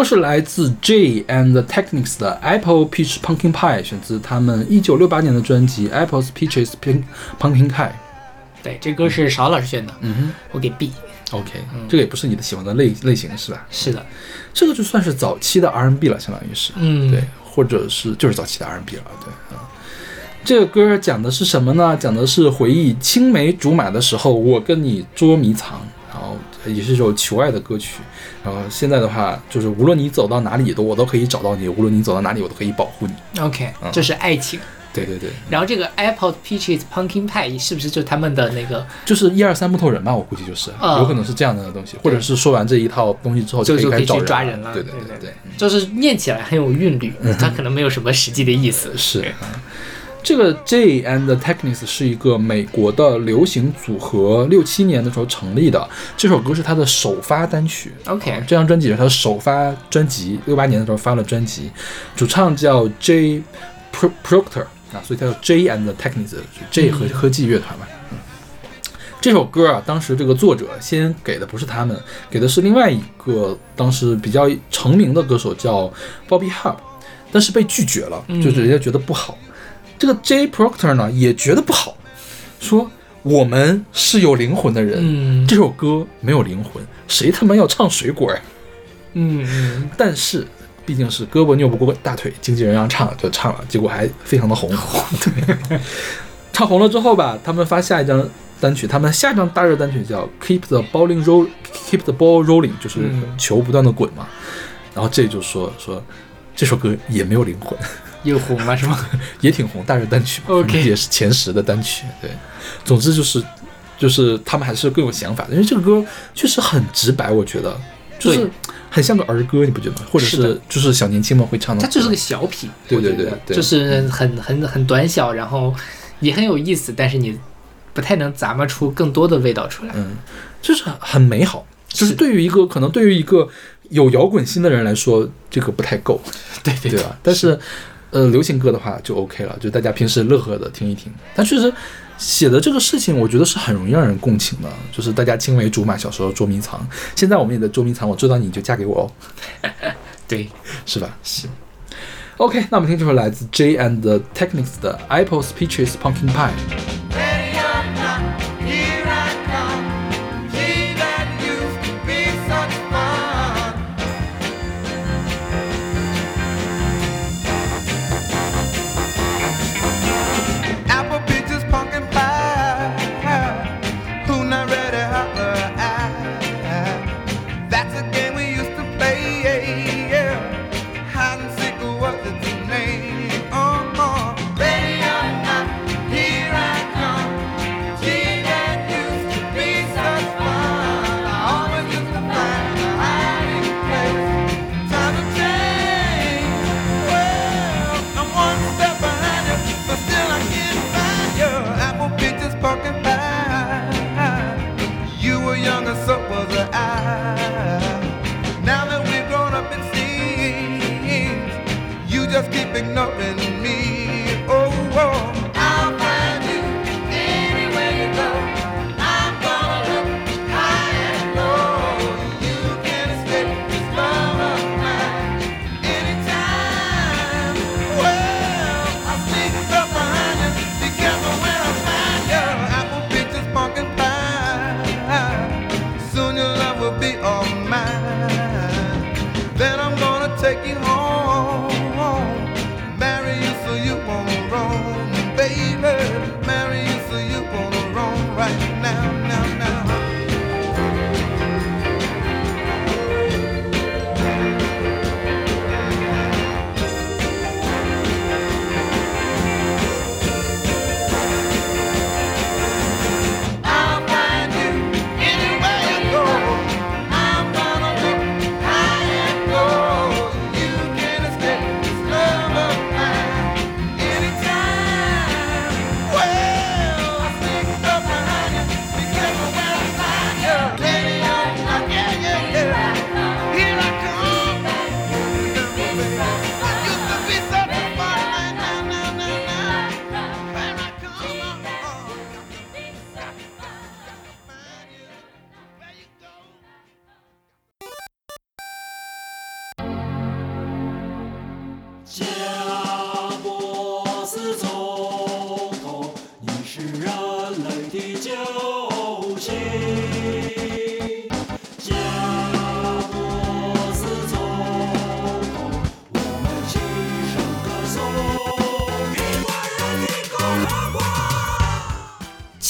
歌是来自 J and the Technics 的 Apple Peach Pumpkin Pie，选自他们一九六八年的专辑 Apples Peaches Pink Pumpkin Pie。对，这歌是邵老师选的，嗯哼我给 B。，OK，、这个也不是你的喜欢的类类型是吧？是的，这个就算是早期的 R&B 了，相当于是，嗯对，或者是就是早期的 R&B 了，对啊。这个歌讲的是什么呢？讲的是回忆青梅竹马的时候，我跟你捉迷藏，也是一首求爱的歌曲。然后现在的话，就是无论你走到哪里，都我都可以找到你；无论你走到哪里，我都可以保护你。OK，嗯这是爱情。对对对，然后这个 Apple Peaches Pumpkin Pie 是不是就他们的那个就是一二三木头人吧，我估计就是，啊有可能是这样的东西，或者是说完这一套东西之后就就可以开始找人去抓人了？对对对对，就是念起来很有韵律，它可能没有什么实际的意思。是。嗯这个 J and the Technics 是一个美国的流行组合，六七年的时候成立的。这首歌是他的首发单曲。OK 啊这张专辑是他的首发专辑，六八年的时候发了专辑，主唱叫 J Pro- Proctor 啊，所以他叫 J and the Technics，是 J 和科技乐团嘛。嗯这首歌啊，当时这个作者先给的不是他们，给的是另外一个当时比较成名的歌手叫 Bobby Hub，但是被拒绝了，就是人家觉得不好。这个 J Proctor 呢也觉得不好，说我们是有灵魂的人，嗯这首歌没有灵魂，谁他妈要唱水果呀？嗯嗯，但是毕竟是胳膊拗不过大腿，经纪人让唱就唱了，结果还非常的红。<laughs> 对，唱红了之后吧，他们发下一张单曲，他们下一张大热单曲叫《Keep the Balling Roll》，Keep the Ball Rolling，就是嗯球不断的滚嘛。然后这就说说这首歌也没有灵魂，又红了是吗？<laughs> 也挺红，大热单曲嘛 OK 也是前十的单曲。对，总之就是就是他们还是更有想法的，因为这个歌确实很直白，我觉得就是很像个儿歌，你不觉得吗？或者是就是小年轻们会唱的，它就是个小品，对对对对就是很很很短小，然后也很有意思，但是你不太能咂摸出更多的味道出来。嗯，就是很美好。就是是对于一个可能对于一个有摇滚心的人来说，这个不太够，对对对吧？但是，呃，流行歌的话就 OK 了，就大家平时乐呵的听一听。但确实写的这个事情，我觉得是很容易让人共情的，就是大家青梅竹马，小时候捉迷藏，现在我们也在捉迷藏，我捉到你就嫁给我哦，<laughs> 对，是吧？是。OK，那我们听这首来自 J and the Technics 的 Apples Peaches Pumpkin Pie。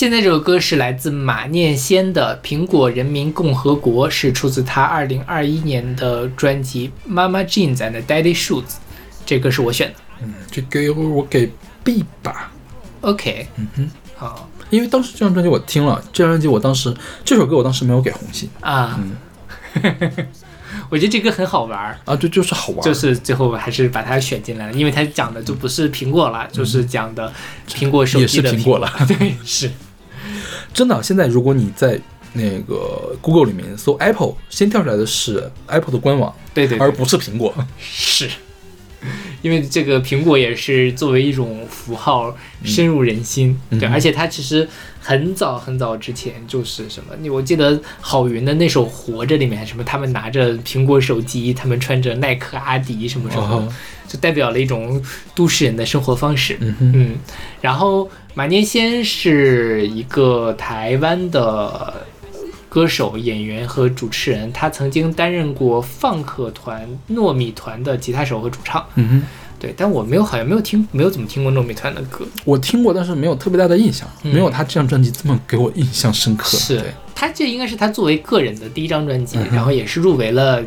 现在这首歌是来自马念先的《苹果人民共和国》，是出自他二零二一年的专辑《Mama Jeans and Daddy Shoes》。这歌是我选的。嗯这歌一会儿我给 B 吧，OK，嗯哼，好因为当时这张专辑我听了，这张专辑我当时这首歌我当时没有给红心啊，<laughs> 我觉得这歌很好玩儿。啊，对就是好玩，就是最后还是把它选进来了，因为它讲的就不是苹果了，就是讲的苹果手机的也是苹果了对，是真的。现在如果你在那个 Google 里面搜 Apple，先跳出来的是 Apple 的官网，对对对而不是苹果。<laughs> 是，因为这个苹果也是作为一种符号深入人心，对，而且它其实很早很早之前就是什么，你我记得郝云的那首《活着》里面什么，他们拿着苹果手机，他们穿着耐克、阿迪什么什么，哦就代表了一种都市人的生活方式。嗯哼，嗯，然后马念先是一个台湾的歌手、演员和主持人，他曾经担任过放克团、糯米团的吉他手和主唱。嗯哼，对，但我没有好像没有听，没有怎么听过糯米团的歌。我听过，但是没有特别大的印象，嗯没有他这张专辑这么给我印象深刻。是，他这应该是他作为个人的第一张专辑，嗯然后也是入围了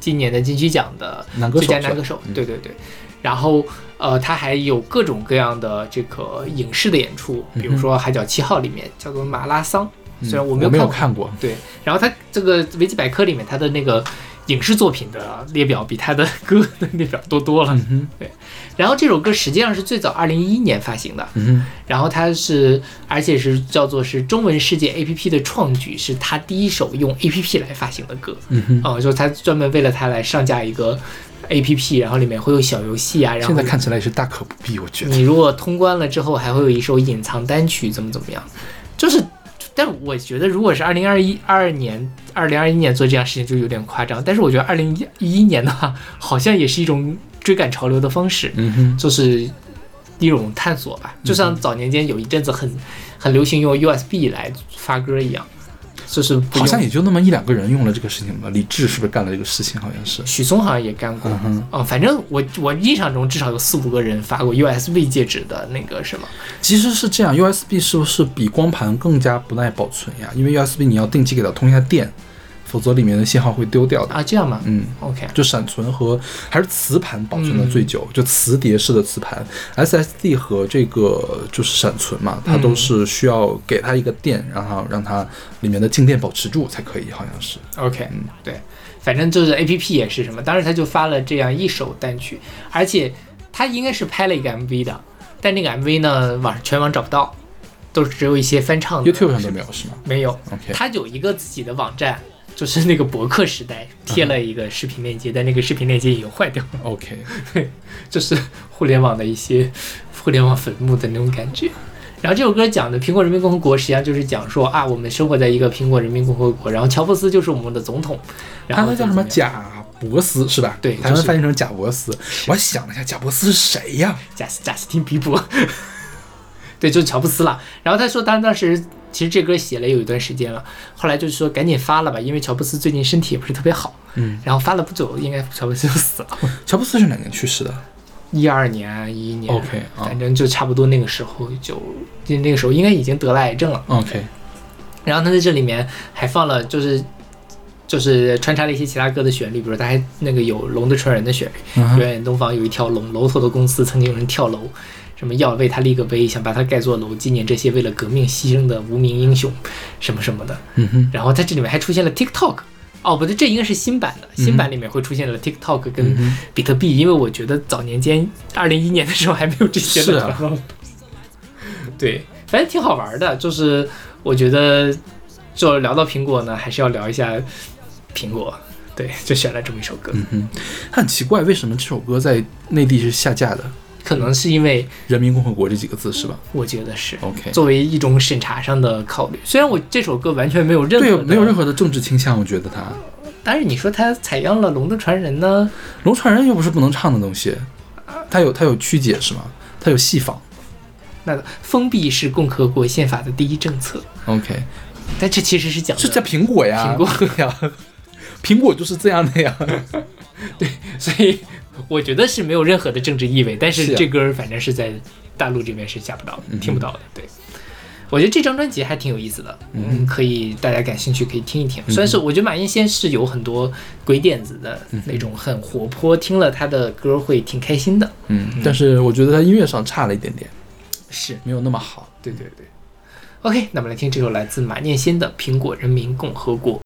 今年的金曲奖的最佳男歌手。嗯对对对，然后呃，他还有各种各样的这个影视的演出，比如说《海角七号》里面叫做马拉桑，嗯虽然我没有有看过看过，对，然后他这个维基百科里面他的那个影视作品的列表比他的歌的列表多多了。嗯哼，对，然后这首歌实际上是最早二零一一年发行的，嗯哼，然后它是而且是叫做是中文世界 APP 的创举，是他第一首用 APP 来发行的歌。嗯哼。哦、就是他专门为了它来上架一个 APP，然后里面会有小游戏啊，然后现在看起来也是大可不必，我觉得。你如果通关了之后，还会有一首隐藏单曲，怎么怎么样，就是。但我觉得，如果是二零二一二二年、二零二一年做这样事情，就有点夸张。但是我觉得二零一一年的话，好像也是一种追赶潮流的方式，嗯哼，就是一种探索吧。就像早年间有一阵子很很流行用 USB 来发歌一样，就是好像也就那么一两个人用了这个事情吧。李志是不是干了这个事情？好像是。许嵩好像也干过。嗯，哦，反正我我印象中至少有四五个人发过 USB 戒指的那个什么，其实是这样，USB 是不是比光盘更加不耐保存呀？因为 USB 你要定期给它通一下电，否则里面的信号会丢掉的。啊，这样吗？嗯，，OK，就闪存和还是磁盘保存的最嗯久，就磁碟式的磁盘，SSD 和这个就是闪存嘛，它都是需要给它一个电，然后让它里面的静电保持住才可以，好像是。OK，嗯对，反正就是 A P P 也是什么，当时他就发了这样一首单曲，而且他应该是拍了一个 M V 的，但那个 M V 呢，网全网找不到，都是只有一些翻唱的 YouTube 上都没有是吗没有，？OK，他有一个自己的网站，就是那个博客时代贴了一个视频链接，但那个视频链接已经坏掉了，OK，<laughs> 就是互联网的一些互联网坟墓的那种感觉。然后这首歌讲的苹果人民共和国，实际上就是讲说啊，我们生活在一个苹果人民共和国，然后乔布斯就是我们的总统，然后他那叫什么贾伯斯是吧？对就是台湾翻译成贾伯斯。我还想了一下，贾伯斯是谁呀？贾斯贾斯汀比伯，<laughs> 对，就是乔布斯了。然后他说，他当时其实这歌写了有一段时间了，后来就是说赶紧发了吧，因为乔布斯最近身体也不是特别好。嗯，然后发了不久，应该乔布斯就死了，乔布斯是哪年去世的？一二年啊，一一年 OK，啊反正就差不多那个时候就，就那个时候应该已经得了癌症了。OK，然后他在这里面还放了，就是就是穿插了一些其他歌的旋律，比如他还那个有《龙的传人》的旋律，嗯哼远远东方有一条龙，楼头的公司曾经有人跳楼，什么要为他立个碑，想把他盖座楼，纪念这些为了革命牺牲的无名英雄，什么什么的。嗯哼，然后在这里面还出现了 TikTok，哦不对，这应该是新版的，新版里面会出现了 TikTok 跟嗯比特币，因为我觉得早年间二零一年的时候还没有这些的。是啊 <laughs> 对，反正挺好玩的，就是我觉得就聊到苹果呢，还是要聊一下苹果。对，就选了这么一首歌，嗯哼，很奇怪，为什么这首歌在内地是下架的？可能是因为人民共和国这几个字是吧我觉得是？OK，作为一种审查上的考虑。虽然我这首歌完全没有任何对，的没有任何的政治倾向，我觉得它。但是你说它采样了《龙的传人》呢？龙传人又不是不能唱的东西，它有它有曲解是吗？它有戏仿。那封闭是共和国宪法的第一政策，OK，但这其实是讲的是在苹果呀，苹果呀，<laughs> 苹果就是这样的呀。<laughs> 对所以我觉得是没有任何的政治意味，但是这歌儿反正是在大陆这边是下不到听不到的。对，我觉得这张专辑还挺有意思的，嗯，可以大家感兴趣可以听一听。虽然是我觉得马彦先是有很多鬼点子的那种，很活泼，听了他的歌会挺开心的。嗯，但是我觉得他音乐上差了一点点，是没有那么好。对对对。OK，那么来听这首来自马念先的《苹果人民共和国》。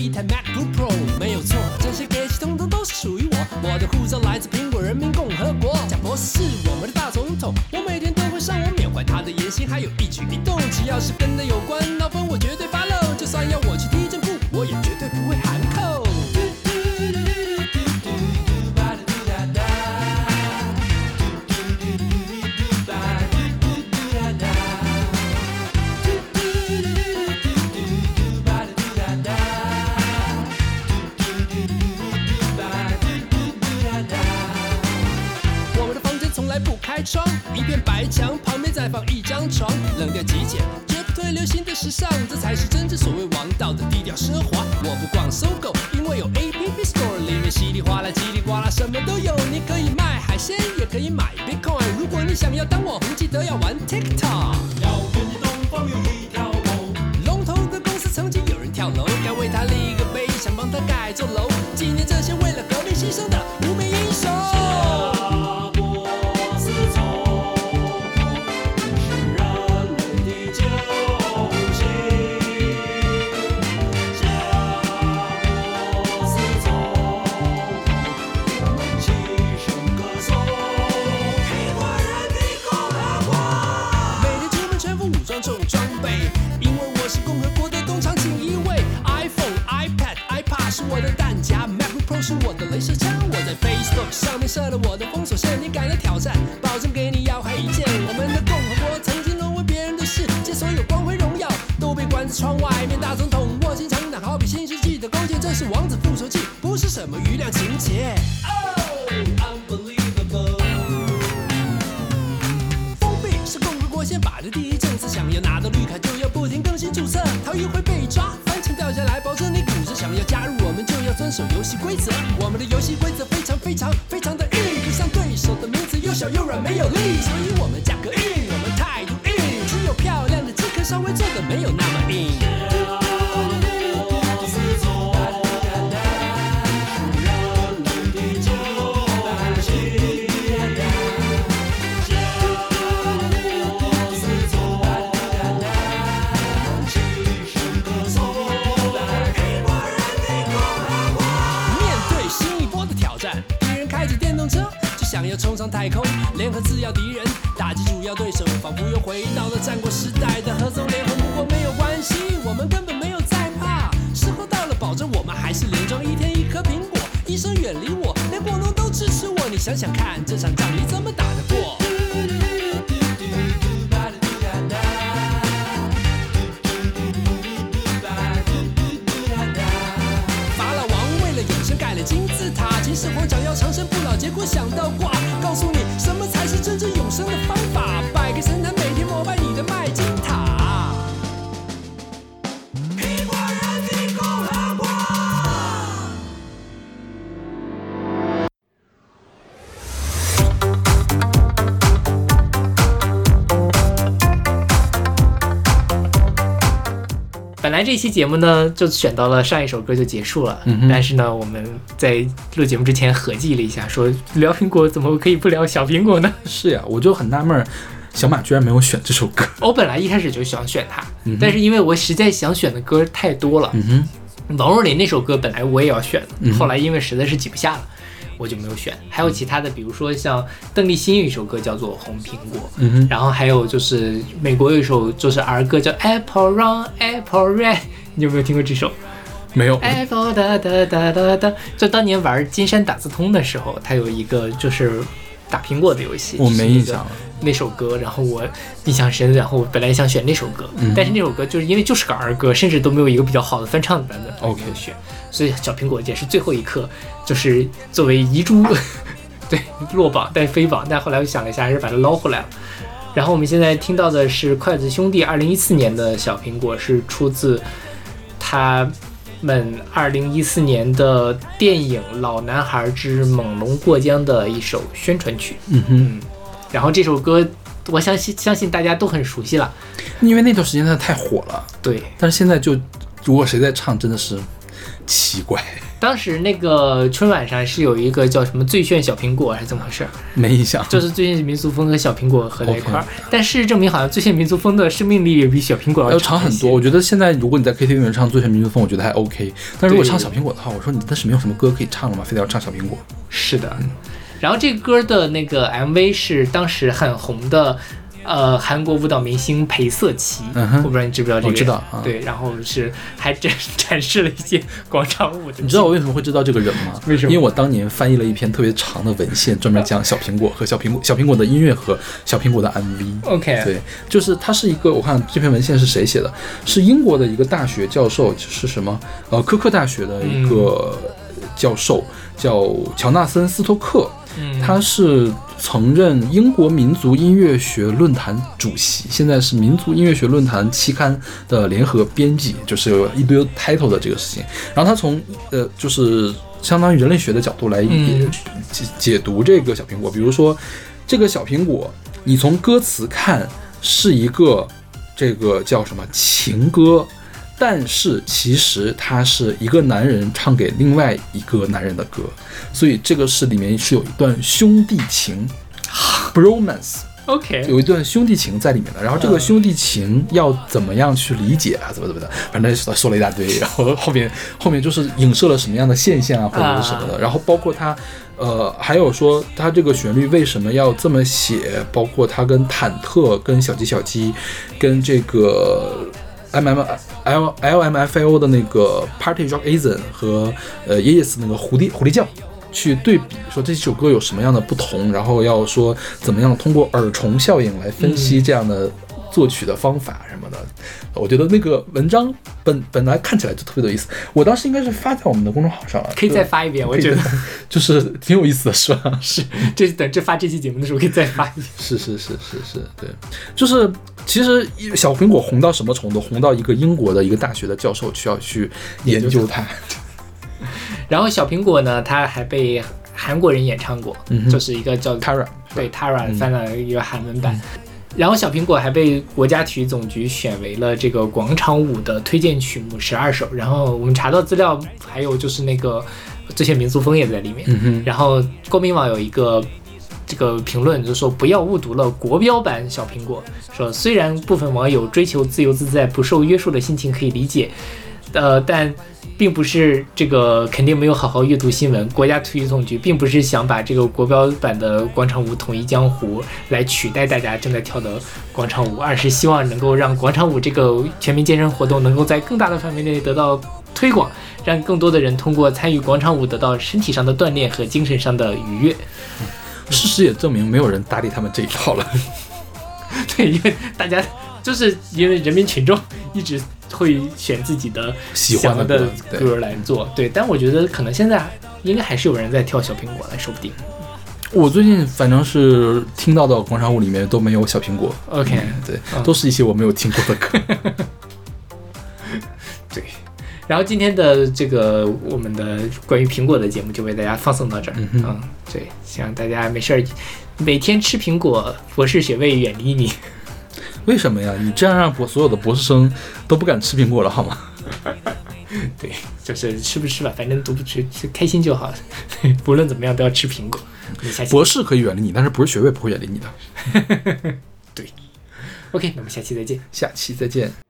一台 MacBook Pro，没有错，这些给息通通都是属于我。我的护照来自苹果人民共和国，贾博士是我们的大总统，我每天都会上网缅怀他的言行，还有一举一动，只要是跟他有关，脑粉我绝对发漏就算要我去听一片白墙，旁边再放一张床，冷掉极简，绝不推流行的时尚，这才是真正所谓王道的低调奢华。我不逛搜狗，因为有 APP Store，里面稀里哗啦、叽里呱啦，什么都有。你可以卖海鲜，也可以买 Bitcoin。如果你想要当网红，记得要玩 TikTok。要冲上太空，联合次要敌人，打击主要对手，仿佛又回到了战国时代的合纵连横。不过没有关系，我们根本没有在怕。时候到了，保证我们还是连装一天一颗苹果。医生远离我，连果农都支持我。你想想看，这场仗你怎么打得过？法老王为了永生盖了金字塔，秦始皇想要长生不，结果想到挂。告诉你什么才是真正永生的方法，摆个神坛，每天膜拜你的麦金来这期节目呢，就选到了上一首歌就结束了，嗯但是呢，我们在录节目之前合计了一下，说聊苹果怎么可以不聊小苹果呢？<laughs> 是呀，我就很纳闷儿，小马居然没有选这首歌。我本来一开始就想选它，嗯但是因为我实在想选的歌太多了，嗯哼，王若琳那首歌本来我也要选的，嗯后来因为实在是挤不下了，我就没有选。还有其他的，比如说像邓丽欣有一首歌叫做《红苹果》，嗯哼，然后还有就是美国有一首就是儿歌叫 Apple Run Apple Red，你有没有听过这首没有，Apple 哒哒哒哒哒？就当年玩金山打字通的时候，它有一个就是打苹果的游戏，我没印象了。那首歌，然后我印象深，然后我本来想选那首歌，嗯。但是那首歌就是因为就是个儿歌，甚至都没有一个比较好的翻唱的版本 OK 选，所以小苹果也是最后一刻，就是作为遗珠，<laughs> 对落榜但飞榜，但后来我想了一下，还是把它捞回来了。然后我们现在听到的是筷子兄弟二零一四年的小苹果，是出自他们二零一四年的电影《老男孩之猛龙过江》的一首宣传曲。嗯哼，然后这首歌，我相信相信大家都很熟悉了。因为那段时间真的太火了，对，但是现在就如果谁在唱，真的是奇怪，当时那个春晚上是有一个叫什么“最炫小苹果”还是怎么回事？没印象。就是最炫民族风和小苹果合在一块儿。但事实证明，好像最炫民族风的生命力也比小苹果要长很多，我觉得现在如果你在 KTV 里面唱《最炫民族风》，我觉得还 OK。但如果唱小苹果的话，我说你但是没有什么歌可以唱了吗？非得要唱小苹果？是的，然后这个歌的那个 MV 是当时很红的，呃，韩国舞蹈明星裴瑟琪，我不知道你知不知道这个人？我知道啊对，然后是还展展示了一些广场舞的。<laughs> 你知道我为什么会知道这个人吗？为什么因为我当年翻译了一篇特别长的文献，专门讲小苹果和小苹果、小苹果的音乐和小苹果的 MV。OK，对，就是他是一个，我看这篇文献是谁写的？是英国的一个大学教授，是什么？呃，科克大学的一个教授，叫乔纳森·斯托克。嗯，他是曾任英国民族音乐学论坛主席，现在是民族音乐学论坛期刊的联合编辑，就是有一堆 title 的这个事情。然后他从呃，就是相当于人类学的角度来嗯解解读这个小苹果，比如说这个小苹果，你从歌词看是一个这个叫什么情歌。但是其实它是一个男人唱给另外一个男人的歌，所以这个是里面是有一段兄弟情，<laughs> bromance，OK，有一段兄弟情在里面的。然后这个兄弟情要怎么样去理解啊？怎么怎么的，反正说说了一大堆。然后后面后面就是影射了什么样的现象啊，或者是什么的。然后包括他，呃，还有说他这个旋律为什么要这么写，包括他跟忐忑、跟小鸡小鸡、跟这个。M M L L M F A O 的那个 Party Rock Asian 和呃 Yes 那个狐狸狐狸叫去对比，说这几首歌有什么样的不同，然后要说怎么样通过耳虫效应来分析这样的作曲的方法什么的。我觉得那个文章本本来看起来就特别有意思，我当时应该是发在我们的公众号上了，可以再发一遍，我觉得 <laughs> 就是挺有意思的，是吧？<laughs> 是。这等这发这期节目的时候可以再发一遍。<laughs> 是是是是是，对，就是其实小苹果红到什么程度？红到一个英国的一个大学的教授需要去研究它。然后小苹果呢，它还被韩国人演唱过，嗯就是一个叫 Tara 对 Tara 嗯翻了一个韩文版。然后小苹果还被国家体育总局选为了这个广场舞的推荐曲目十二首。然后我们查到资料，还有就是那个最炫民族风也在里面。嗯，然后公民网有一个这个评论，就说不要误读了国标版小苹果，说虽然部分网友追求自由自在、不受约束的心情可以理解，呃，但并不是这个肯定没有好好阅读新闻。国家体育总局并不是想把这个国标版的广场舞统一江湖来取代大家正在跳的广场舞，而是希望能够让广场舞这个全民健身活动能够在更大的范围内得到推广，让更多的人通过参与广场舞得到身体上的锻炼和精神上的愉悦。事实也证明没有人搭理他们这一套了。<laughs> 对，因为大家就是因为人民群众一直会选自己的喜欢的的歌来做，对。但我觉得可能现在应该还是有人在跳小苹果来，说不定。我最近反正是听到的广场舞里面都没有小苹果，OK，对，嗯都是一些我没有听过的歌。<laughs> <laughs> 对。然后今天的这个我们的关于苹果的节目就为大家放送到这儿。嗯嗯，对，希望大家没事儿每天吃苹果，博士学位远离你。为什么呀？你这样让博所有的博士生都不敢吃苹果了，好吗？<laughs> 对，就是吃不吃吧，反正读不吃，吃开心就好。<laughs> 不论怎么样都要吃苹果。博士可以远离你，但是博士学位不会远离你的。<laughs> 对 OK，那我们下期再见。下期再见。「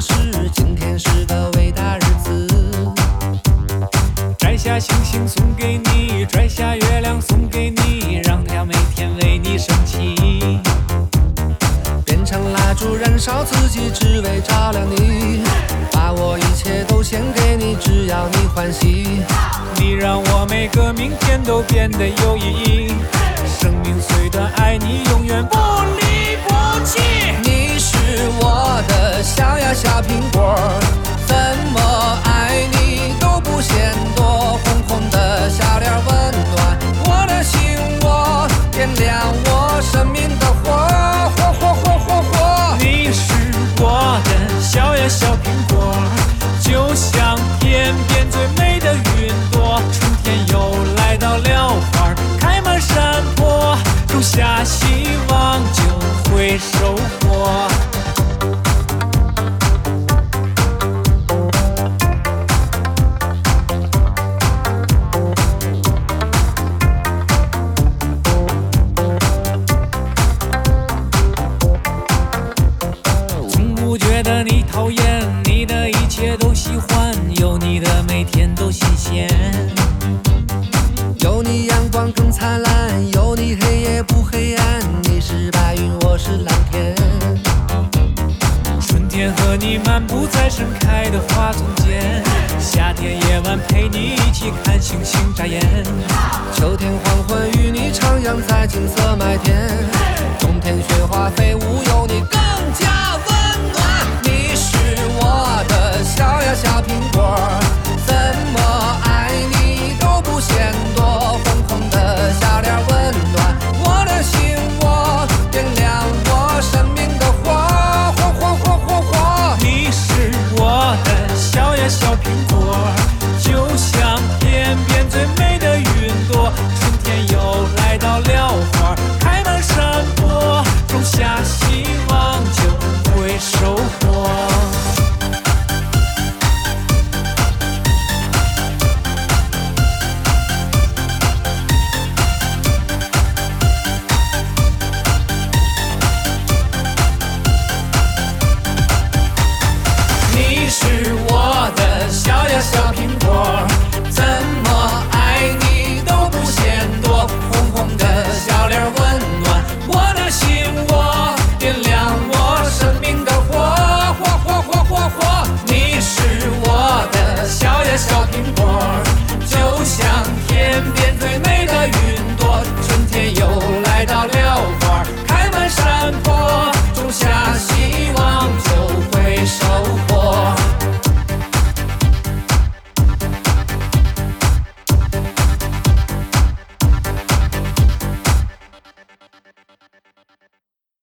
是今天是个伟大日子，摘下星星送给你，摘下月亮送给你，让太阳每天为你升起。变成蜡烛燃烧自己，只为照亮你。把我一切都献给你，只要你欢喜。你让我每个明天都变得有意义。生命虽短，爱你永远不离不弃。我的小呀小苹果，怎么